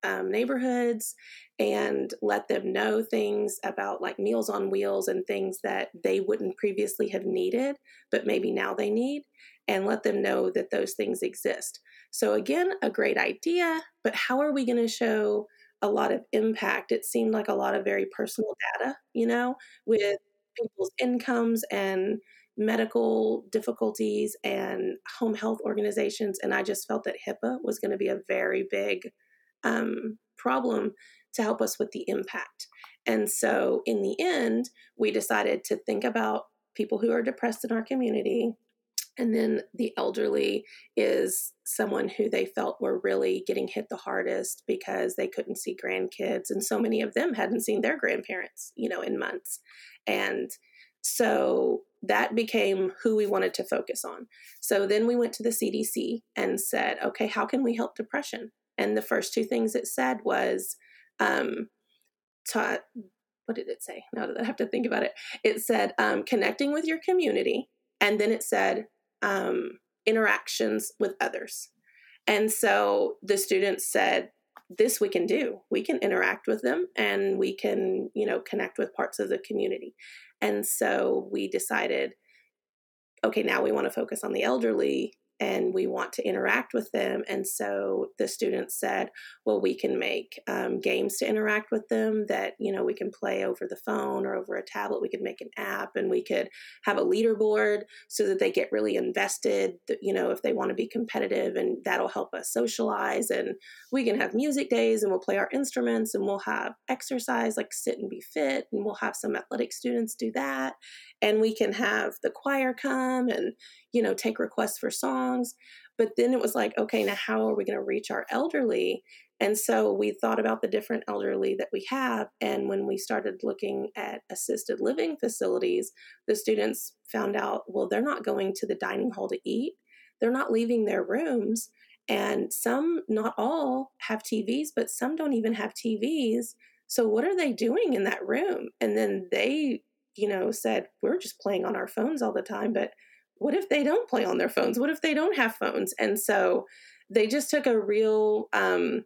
um, neighborhoods and let them know things about like Meals on Wheels and things that they wouldn't previously have needed, but maybe now they need, and let them know that those things exist. So, again, a great idea, but how are we going to show a lot of impact? It seemed like a lot of very personal data, you know, with people's incomes and medical difficulties and home health organizations. And I just felt that HIPAA was going to be a very big um, problem to help us with the impact. And so, in the end, we decided to think about people who are depressed in our community. And then the elderly is someone who they felt were really getting hit the hardest because they couldn't see grandkids. And so many of them hadn't seen their grandparents, you know, in months. And so that became who we wanted to focus on. So then we went to the CDC and said, okay, how can we help depression? And the first two things it said was, um, ta- what did it say? Now that I have to think about it, it said um, connecting with your community, and then it said um, interactions with others. And so the students said, this we can do. We can interact with them and we can, you know, connect with parts of the community. And so we decided, okay, now we want to focus on the elderly and we want to interact with them. And so the students said, well, we can make um, games to interact with them that, you know, we can play over the phone or over a tablet. We could make an app and we could have a leaderboard so that they get really invested, you know, if they want to be competitive and that'll help us socialize. And we can have music days and we'll play our instruments and we'll have exercise like sit and be fit and we'll have some athletic students do that. And we can have the choir come and, you know, take requests for songs. But then it was like, okay, now how are we going to reach our elderly? And so we thought about the different elderly that we have. And when we started looking at assisted living facilities, the students found out, well, they're not going to the dining hall to eat, they're not leaving their rooms. And some, not all, have TVs, but some don't even have TVs. So what are they doing in that room? And then they, you know, said, we're just playing on our phones all the time. But what if they don't play on their phones? What if they don't have phones? And so they just took a real, um,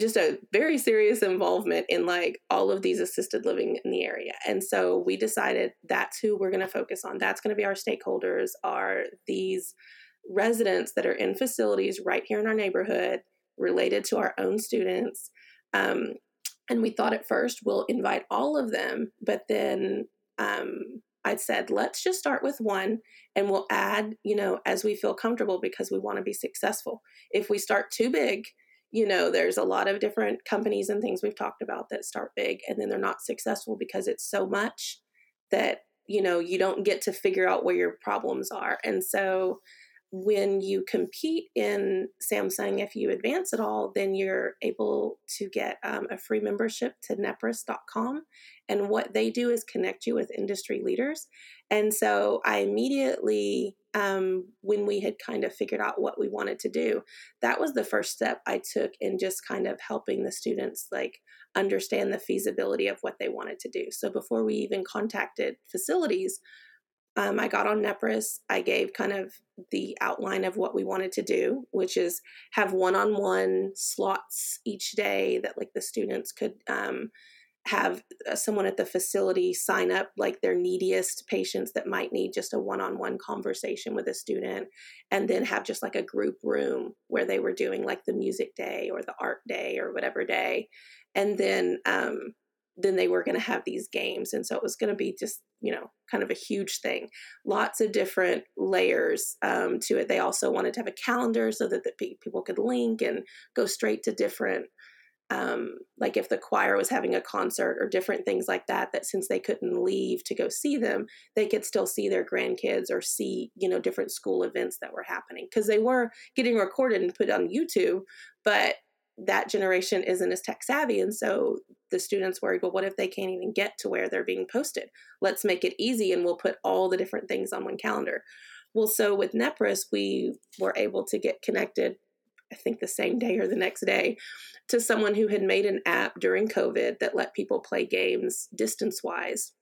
just a very serious involvement in like all of these assisted living in the area. And so we decided that's who we're going to focus on. That's going to be our stakeholders are these residents that are in facilities right here in our neighborhood related to our own students. Um, and we thought at first we'll invite all of them, but then um, I said, let's just start with one and we'll add, you know, as we feel comfortable because we want to be successful. If we start too big, you know, there's a lot of different companies and things we've talked about that start big and then they're not successful because it's so much that, you know, you don't get to figure out where your problems are. And so when you compete in Samsung, if you advance at all, then you're able to get um, a free membership to nepris.com. And what they do is connect you with industry leaders. And so I immediately, um, when we had kind of figured out what we wanted to do, that was the first step I took in just kind of helping the students like understand the feasibility of what they wanted to do. So before we even contacted facilities, um, I got on Nepris. I gave kind of the outline of what we wanted to do, which is have one on one slots each day that like the students could um, have uh, someone at the facility sign up like their neediest patients that might need just a one on one conversation with a student, and then have just like a group room where they were doing like the music day or the art day or whatever day. And then um, then they were going to have these games. And so it was going to be just, you know, kind of a huge thing. Lots of different layers um, to it. They also wanted to have a calendar so that the people could link and go straight to different, um, like if the choir was having a concert or different things like that, that since they couldn't leave to go see them, they could still see their grandkids or see, you know, different school events that were happening because they were getting recorded and put on YouTube. But that generation isn't as tech savvy. And so the students worried, well, what if they can't even get to where they're being posted? Let's make it easy and we'll put all the different things on one calendar. Well, so with Nepris, we were able to get connected I think the same day or the next day, to someone who had made an app during COVID that let people play games distance wise,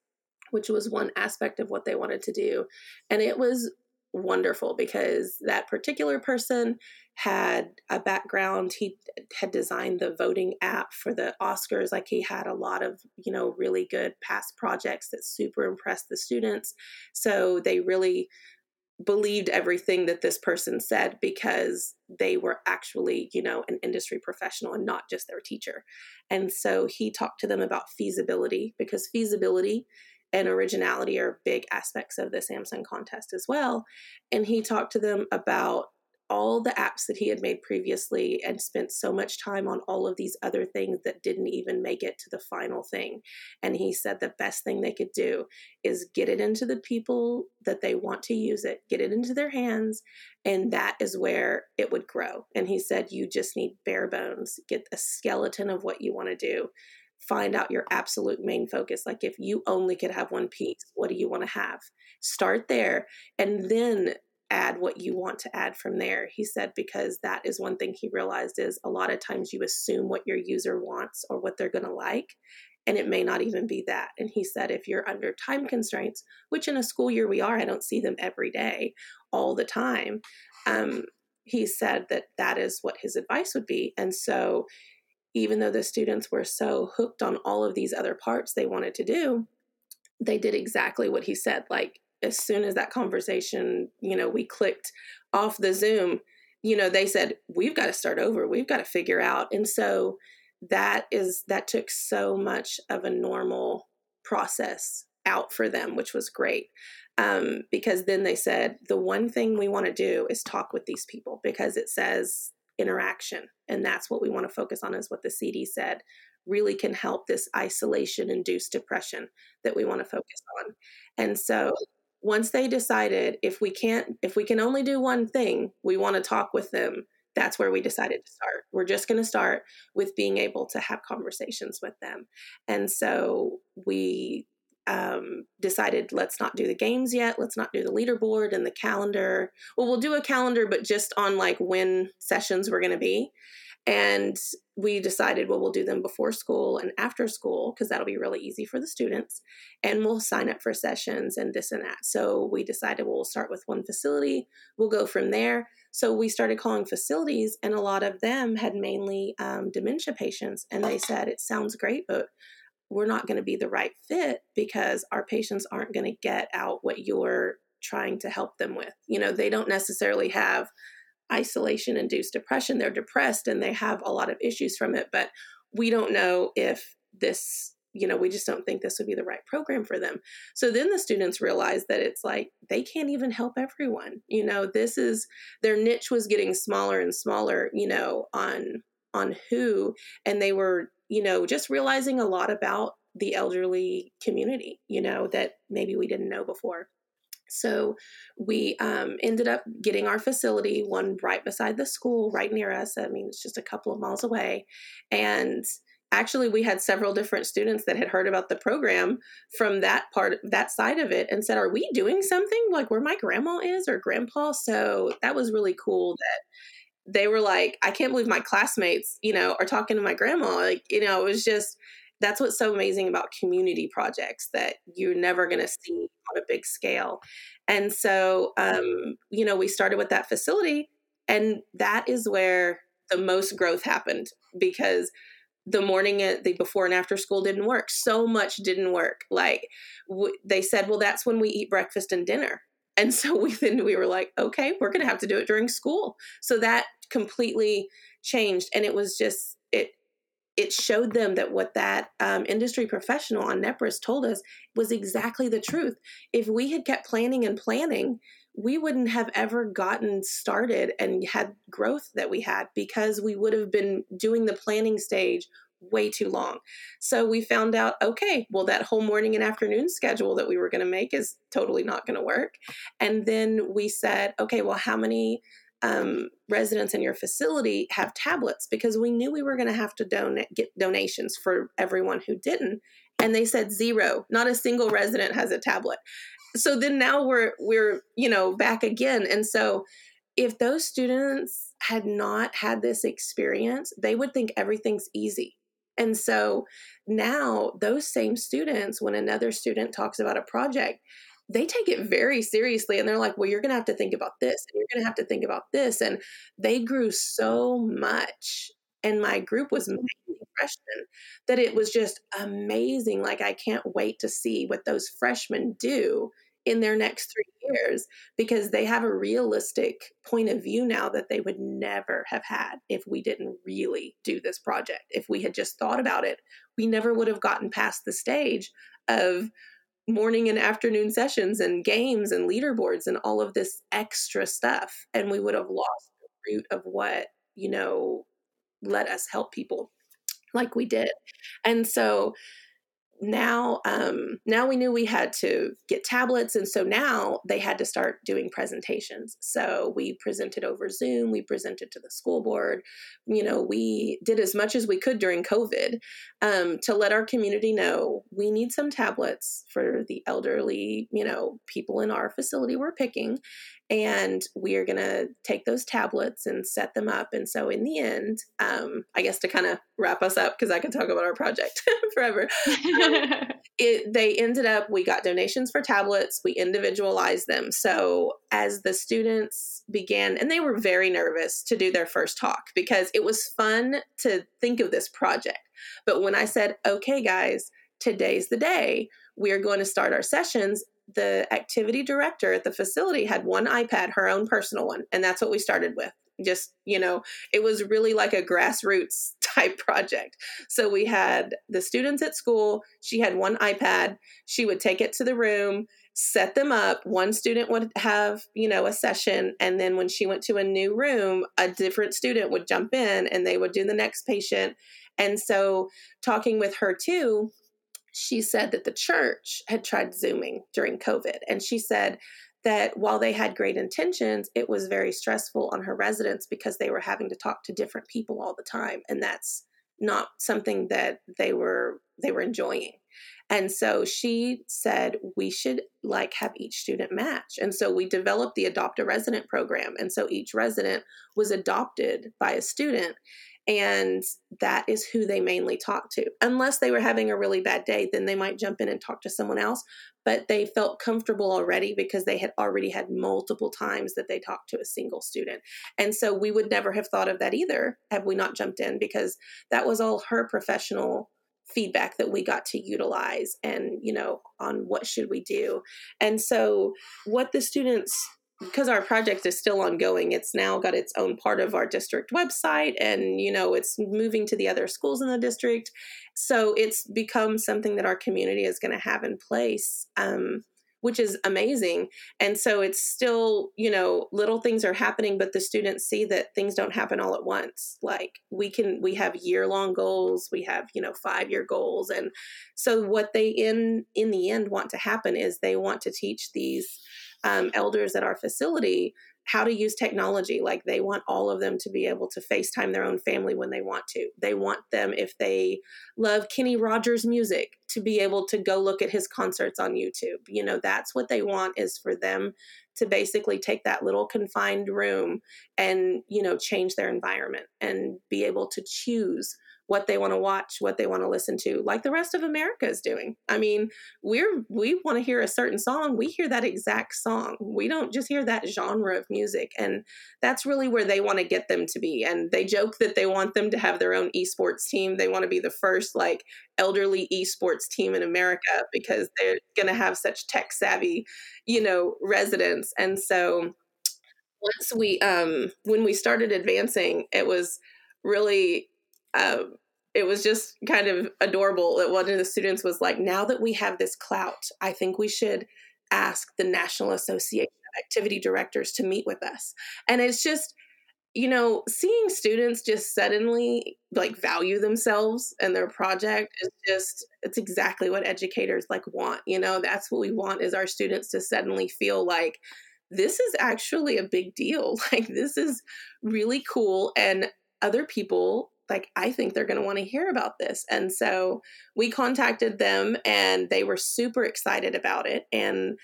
which was one aspect of what they wanted to do. And it was wonderful because that particular person had a background he had designed the voting app for the oscars like he had a lot of you know really good past projects that super impressed the students so they really believed everything that this person said because they were actually, you know, an industry professional and not just their teacher. And so he talked to them about feasibility because feasibility and originality are big aspects of the Samsung contest as well. And he talked to them about all the apps that he had made previously and spent so much time on all of these other things that didn't even make it to the final thing. And he said the best thing they could do is get it into the people that they want to use it, get it into their hands, and that is where it would grow. And he said, You just need bare bones, get a skeleton of what you want to do. Find out your absolute main focus. Like, if you only could have one piece, what do you want to have? Start there and then add what you want to add from there. He said because that is one thing he realized is a lot of times you assume what your user wants or what they're going to like and it may not even be that. And he said if you're under time constraints, which in a school year we are, I don't see them every day all the time. Um, he said that that is what his advice would be. And so even though the students were so hooked on all of these other parts they wanted to do, they did exactly what he said. Like as soon as that conversation, you know, we clicked off the Zoom, you know, they said, we've got to start over. We've got to figure out. And so that is, that took so much of a normal process out for them, which was great. Um, because then they said, the one thing we want to do is talk with these people because it says interaction. And that's what we want to focus on, is what the CDC said really can help this isolation induced depression that we want to focus on. And so once they decided if we can't if we can only do one thing we want to talk with them that's where we decided to start. We're just going to start with being able to have conversations with them. And so we um, decided let's not do the games yet. Let's not do the leaderboard and the calendar. Well we'll do a calendar but just on like when sessions were going to be and we decided, well, we'll do them before school and after school because that'll be really easy for the students. And we'll sign up for sessions and this and that. So we decided well, start with one facility, we'll go from there. So we started calling facilities, and a lot of them had mainly um, dementia patients. And they said, it sounds great, but we're not going to be the right fit because our patients aren't going to get out what you're trying to help them with. You know, they don't necessarily have isolation induced depression. They're depressed and they have a lot of issues from it, but we don't know if this, you know, we just don't think this would be the right program for them. So then the students realize that it's like they can't even help everyone. You know, this is their niche was getting smaller and smaller, you know, on on who and they were, you know, just realizing a lot about the elderly community, you know, that maybe we didn't know before. So we um, ended up getting our facility, one right beside the school, right near us. I mean, it's just a couple of miles away. And actually, we had several different students that had heard about the program from that part, that side of it, and said, Are we doing something like where my grandma is or grandpa? So that was really cool that they were like, I can't believe my classmates, you know, are talking to my grandma. Like, you know, it was just, that's what's so amazing about community projects that you're never going to see on a big scale. And so, um, you know, we started with that facility, and that is where the most growth happened because the morning the before and after school didn't work. So much didn't work. Like w- they said well that's when we eat breakfast and dinner. And so we then we were like okay we're going to have to do it during school. So that completely changed and it was just it it showed them that what that um, industry professional on Nepris told us was exactly the truth. If we had kept planning and planning, we wouldn't have ever gotten started and had growth that we had because we would have been doing the planning stage way too long. So we found out okay, well, that whole morning and afternoon schedule that we were going to make is totally not going to work. And then we said, okay, well, how many um, residents in your facility have tablets because we knew we were going to have to donate get donations for everyone who didn't and they said zero. Not a single resident has a tablet. So then now we're we're you know back again. And so if those students had not had this experience, they would think everything's easy. And so now, those same students, when another student talks about a project, they take it very seriously and they're like, well, you're going to have to think about this and you're going to have to think about this. And they grew so much. And my group was freshmen that it was just amazing. Like, I can't wait to see what those freshmen do in their next three years because they have a realistic point of view now that they would never have had if we didn't really do this project. If we had just thought about it, we never would have gotten past the stage of morning and afternoon sessions and games and leaderboards and all of this extra stuff. And we would have lost the root of what, you know, let us help people like we did. And so now um, now we knew we had to get tablets and so now they had to start doing presentations. So we presented over zoom we presented to the school board. You know we did as much as we could during covid um, to let our community know we need some tablets for the elderly you know people in our facility we're picking and we are going to take those tablets and set them up. And so in the end um, i guess to kind of wrap us up because i could talk about our project forever um, it, they ended up we got donations for tablets we individualized them. So as the students began and they were very nervous to do their first talk because it was fun to think of this project. But when i said okay guys today's the day we are going to start our sessions the activity director at the facility had one iPad, her own personal one, and that's what we started with. Just, you know, it was really like a grassroots type project. So we had the students at school, she had one iPad, she would take it to the room, set them up. One student would have, you know, a session, and then when she went to a new room, a different student would jump in and they would do the next patient. And so talking with her too, she said that the church had tried Zooming during COVID. And she said that while they had great intentions, it was very stressful on her residents because they were having to talk to different people all the time. And that's not something that they were they were enjoying. And so she said we should like have each student match. And so we developed the adopt a resident program. And so each resident was adopted by a student and that is who they mainly talk to. Unless they were having a really bad day, then they might jump in and talk to someone else. But they felt comfortable already because they had already had multiple times that they talked to a single student. And so we would never have thought of that either had we not jumped in because that was all her professional feedback that we got to utilize and you know on what should we do and so what the students because our project is still ongoing it's now got its own part of our district website and you know it's moving to the other schools in the district. So it's become something that our community is going to have in place um, which is amazing. And so it's still you know little things are happening but the students see that things don't happen all at once. Like we can we have year long goals we have you know five year goals and so what they in in the end want to happen is they want to teach these um, elders at our facility how to use technology. Like they want all of them to be able to FaceTime their own family when they want to. They want them, if they love Kenny Rogers music, to be able to go look at his concerts on YouTube. You know, that's what they want is for them to basically take that little confined room and, you know, change their environment and be able to choose what they want to watch, what they want to listen to, like the rest of America is doing. I mean, we're we want to hear a certain song, we hear that exact song. We don't just hear that genre of music, and that's really where they want to get them to be. And they joke that they want them to have their own esports team. They want to be the first like elderly esports team in America because they're going to have such tech savvy, you know, residents. And so once we um when we started advancing, it was really um, it was just kind of adorable that one of the students was like, now that we have this clout, I think we should ask the National Association of Activity Directors to meet with us. And it's just, you know, seeing students just suddenly like value themselves and their project is just, it's exactly what educators like want. You know, that's what we want is our students to suddenly feel like, this is actually a big deal. Like, this is really cool. And other people like I think they're going to want to hear about this. And so we contacted them and they were super excited about it and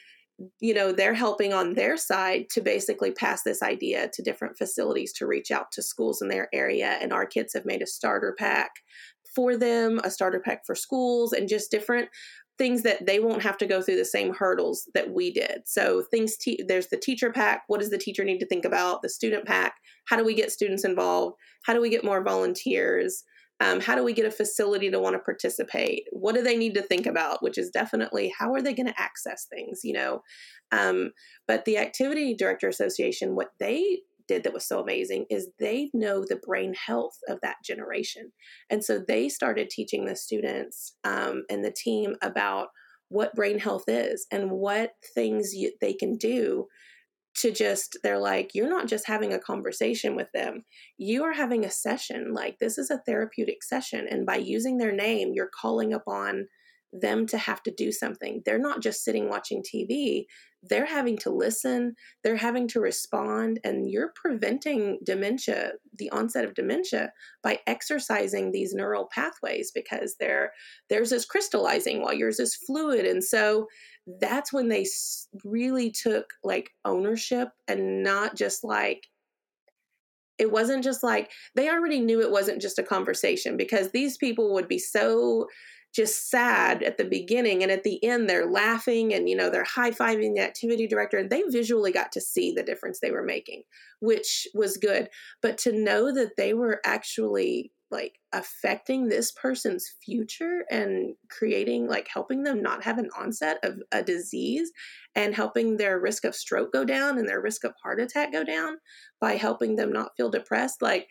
you know they're helping on their side to basically pass this idea to different facilities to reach out to schools in their area and our kids have made a starter pack for them a starter pack for schools and just different things that they won't have to go through the same hurdles that we did so things te- there's the teacher pack what does the teacher need to think about the student pack how do we get students involved how do we get more volunteers um, how do we get a facility to want to participate? What do they need to think about? Which is definitely how are they going to access things, you know? Um, but the Activity Director Association, what they did that was so amazing is they know the brain health of that generation. And so they started teaching the students um, and the team about what brain health is and what things you, they can do to just they're like you're not just having a conversation with them. You are having a session. Like this is a therapeutic session. And by using their name you're calling upon them to have to do something. They're not just sitting watching tv they're having to listen, they're having to respond, and you're preventing dementia, the onset of dementia, by exercising these neural pathways because they're, theirs is crystallizing while yours is fluid. And so that's when they really took like ownership and not just like, it wasn't just like they already knew it wasn't just a conversation because these people would be so just sad at the beginning and at the end they're laughing and you know they're high-fiving the activity director and they visually got to see the difference they were making which was good. But to know that they were actually like affecting this person's future and creating like helping them not have an onset of a disease and helping their risk of stroke go down and their risk of heart attack go down by helping them not feel depressed like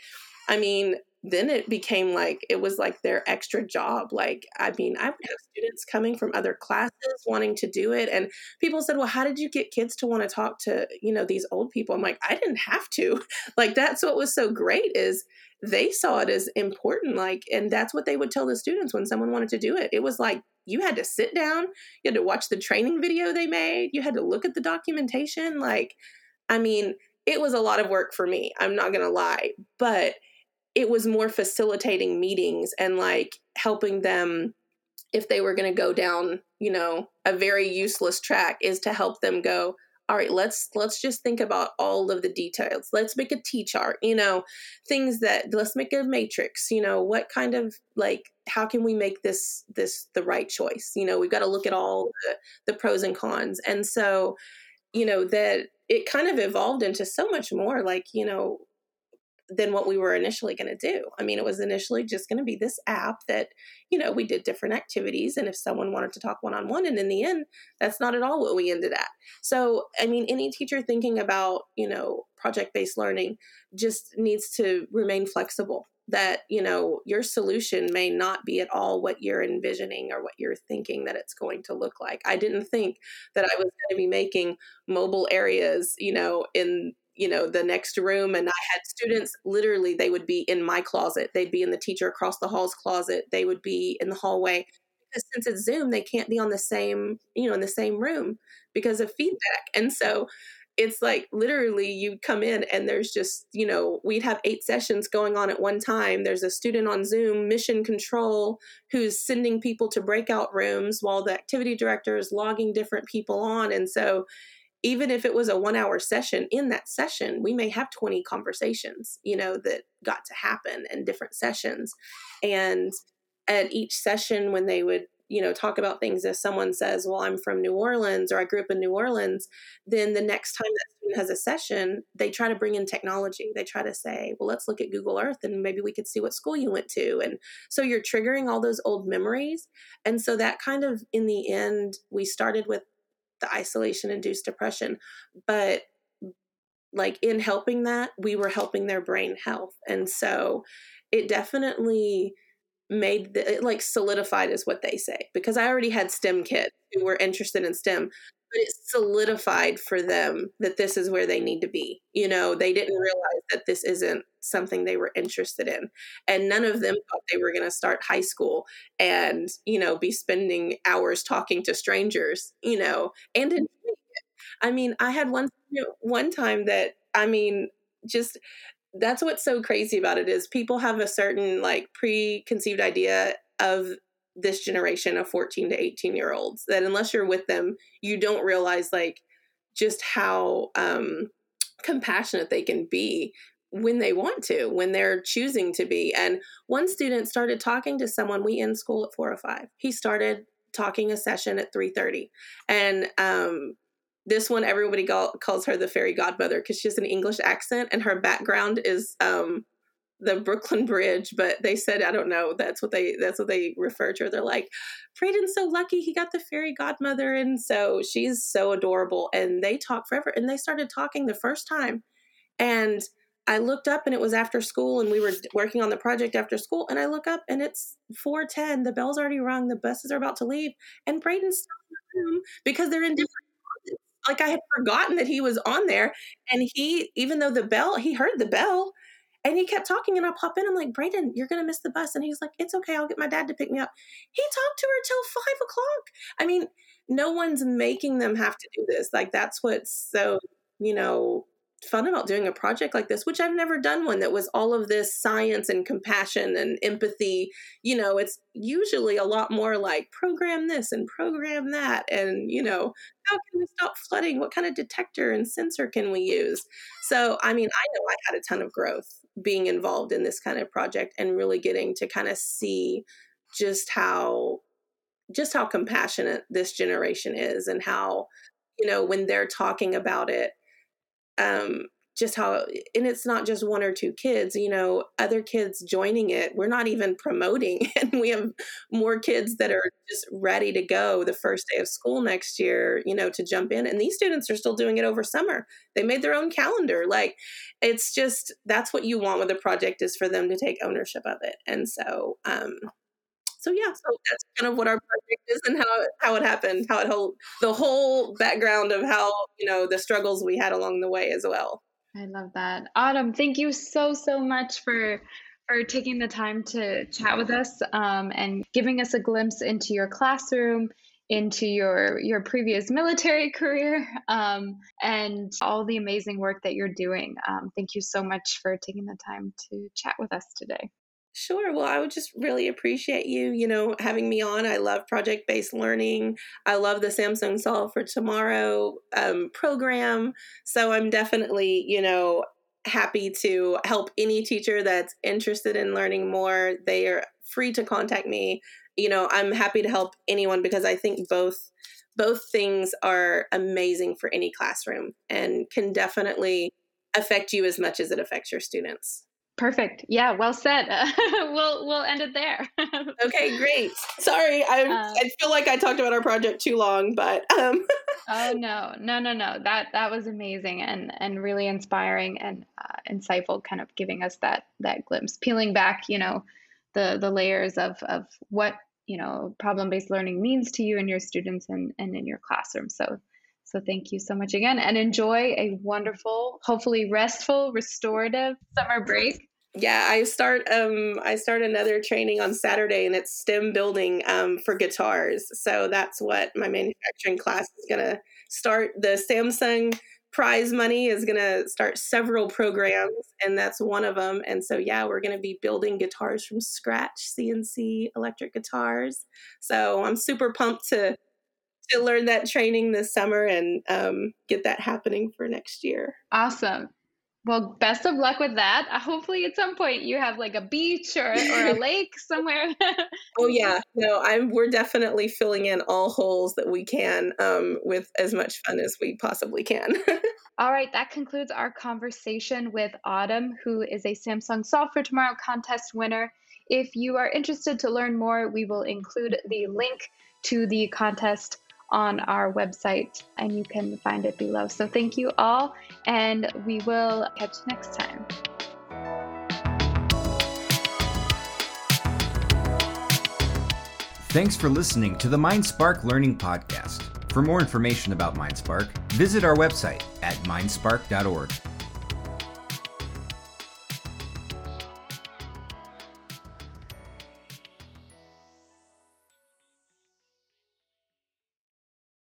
I mean, then it became like it was like their extra job. Like, I mean, I would have students coming from other classes wanting to do it. And people said, Well, how did you get kids to want to talk to, you know, these old people? I'm like, I didn't have to. Like, that's what was so great is they saw it as important. Like, and that's what they would tell the students when someone wanted to do it. It was like you had to sit down, you had to watch the training video they made, you had to look at the documentation. Like, I mean, it was a lot of work for me. I'm not gonna lie. But it was more facilitating meetings and like helping them if they were going to go down you know a very useless track is to help them go all right let's let's just think about all of the details. Let's make a t chart you know things that let's make a matrix you know what kind of like how can we make this this the right choice? You know we've got to look at all the, the pros and cons. And so you know that it kind of evolved into so much more like you know than what we were initially going to do. I mean, it was initially just going to be this app that, you know, we did different activities. And if someone wanted to talk one on one, and in the end, that's not at all what we ended at. So, I mean, any teacher thinking about, you know, project based learning just needs to remain flexible. That, you know, your solution may not be at all what you're envisioning or what you're thinking that it's going to look like. I didn't think that I was going to be making mobile areas, you know, in you know the next room and i had students literally they would be in my closet. They'd be in the teacher across the hall's closet. They would be in the hallway. Because since it's zoom they can't be on the same you know in the same room because of feedback. And so it's like literally you come in and there's just you know we'd have eight sessions going on at one time. There's a student on zoom mission control who's sending people to breakout rooms while the activity director is logging different people on. And so even if it was a one hour session in that session we may have 20 conversations you know that got to happen in different sessions. And at each session when they would you know talk about things if someone says well i'm from new orleans or i grew up in new orleans then the next time that student has a session they try to bring in technology. They try to say well let's look at google earth and maybe we could see what school you went to. And so you're triggering all those old memories. And so that kind of in the end we started with the isolation induced depression. But like in helping that, we were helping their brain health. And so it definitely made the, it like solidified is what they say because I already had STEM kids who were interested in STEM but it solidified for them that this is where they need to be. You know, they didn't realize that this isn't something they were interested in. And none of them thought they were going to start high school and, you know, be spending hours talking to strangers, you know, and mm. enjoying it. I mean, I had one you know, one time that I mean, just that's what's so crazy about it is people have a certain like preconceived idea of this generation of 14 to 18 year olds that unless you're with them you don't realize like just how um compassionate they can be when they want to when they're choosing to be. And one student started talking to someone we in school at 4 or 5 he started talking a session at 3.30 and um this one everybody calls her the fairy godmother because she has an english accent and her background is um the Brooklyn Bridge, but they said I don't know. That's what they that's what they refer to. They're like, Braden's so lucky he got the fairy godmother, and so she's so adorable. And they talk forever, and they started talking the first time, and I looked up and it was after school, and we were working on the project after school, and I look up and it's four ten. The bell's already rung. The buses are about to leave, and Braden's still in the room because they're in different like I had forgotten that he was on there. And he, even though the bell, he heard the bell and he kept talking, and I pop in. I'm like, Braden, you're gonna miss the bus. And he's like, It's okay, I'll get my dad to pick me up. He talked to her till five o'clock. I mean, no one's making them have to do this. Like that's what's so, you know, fun about doing a project like this, which I've never done one that was all of this science and compassion and empathy. You know, it's usually a lot more like program this and program that. And, you know, how can we stop flooding? What kind of detector and sensor can we use? So, I mean, I know I had a ton of growth being involved in this kind of project and really getting to kind of see just how just how compassionate this generation is and how you know when they're talking about it um just how and it's not just one or two kids you know other kids joining it we're not even promoting and we have more kids that are just ready to go the first day of school next year you know to jump in. And these students are still doing it over summer. They made their own calendar. Like it's just that's what you want with a project is for them to take ownership of it. And so um so yeah so that's kind of what our project is and how how it happened how it whole the whole background of how you know the struggles we had along the way as well I love that. Autumn, thank you so, so much for for taking the time to chat with us um, and giving us a glimpse into your classroom, into your your previous military career, um, and all the amazing work that you're doing. Um, thank you so much for taking the time to chat with us today. Sure. Well, I would just really appreciate you, you know, having me on. I love project based learning. I love the Samsung Solve for Tomorrow um, program. So I'm definitely, you know, happy to help any teacher that's interested in learning more. They are free to contact me. You know, I'm happy to help anyone because I think both both things are amazing for any classroom and can definitely affect you as much as it affects your students. Perfect. Yeah, well said. we'll we'll end it there. okay, great. Sorry, I um, I feel like I talked about our project too long, but um. oh no, no, no, no. That that was amazing and and really inspiring and uh, insightful. Kind of giving us that that glimpse, peeling back, you know, the the layers of of what you know problem based learning means to you and your students and and in your classroom. So so thank you so much again and enjoy a wonderful, hopefully restful, restorative summer break yeah i start um i start another training on saturday and it's stem building um for guitars. So that's what my manufacturing class is going to start. The samsung prize money is going to start several programs and that's one of them and so yeah we're going to be building guitars from scratch cnc electric guitars. So i'm super pumped to to learn that training this summer and um, get that happening for next year. Awesome well, best of luck with that. Uh, hopefully, at some point, you have like a beach or, or a lake somewhere. oh yeah, no, I'm. We're definitely filling in all holes that we can um, with as much fun as we possibly can. all right, that concludes our conversation with Autumn, who is a Samsung Solve for Tomorrow contest winner. If you are interested to learn more, we will include the link to the contest on our website and you can find it below. So thank you all, and we will catch you next time. Thanks for listening to the MindSpark Learning Podcast. For more information about MindSpark, visit our website at mindspark.org.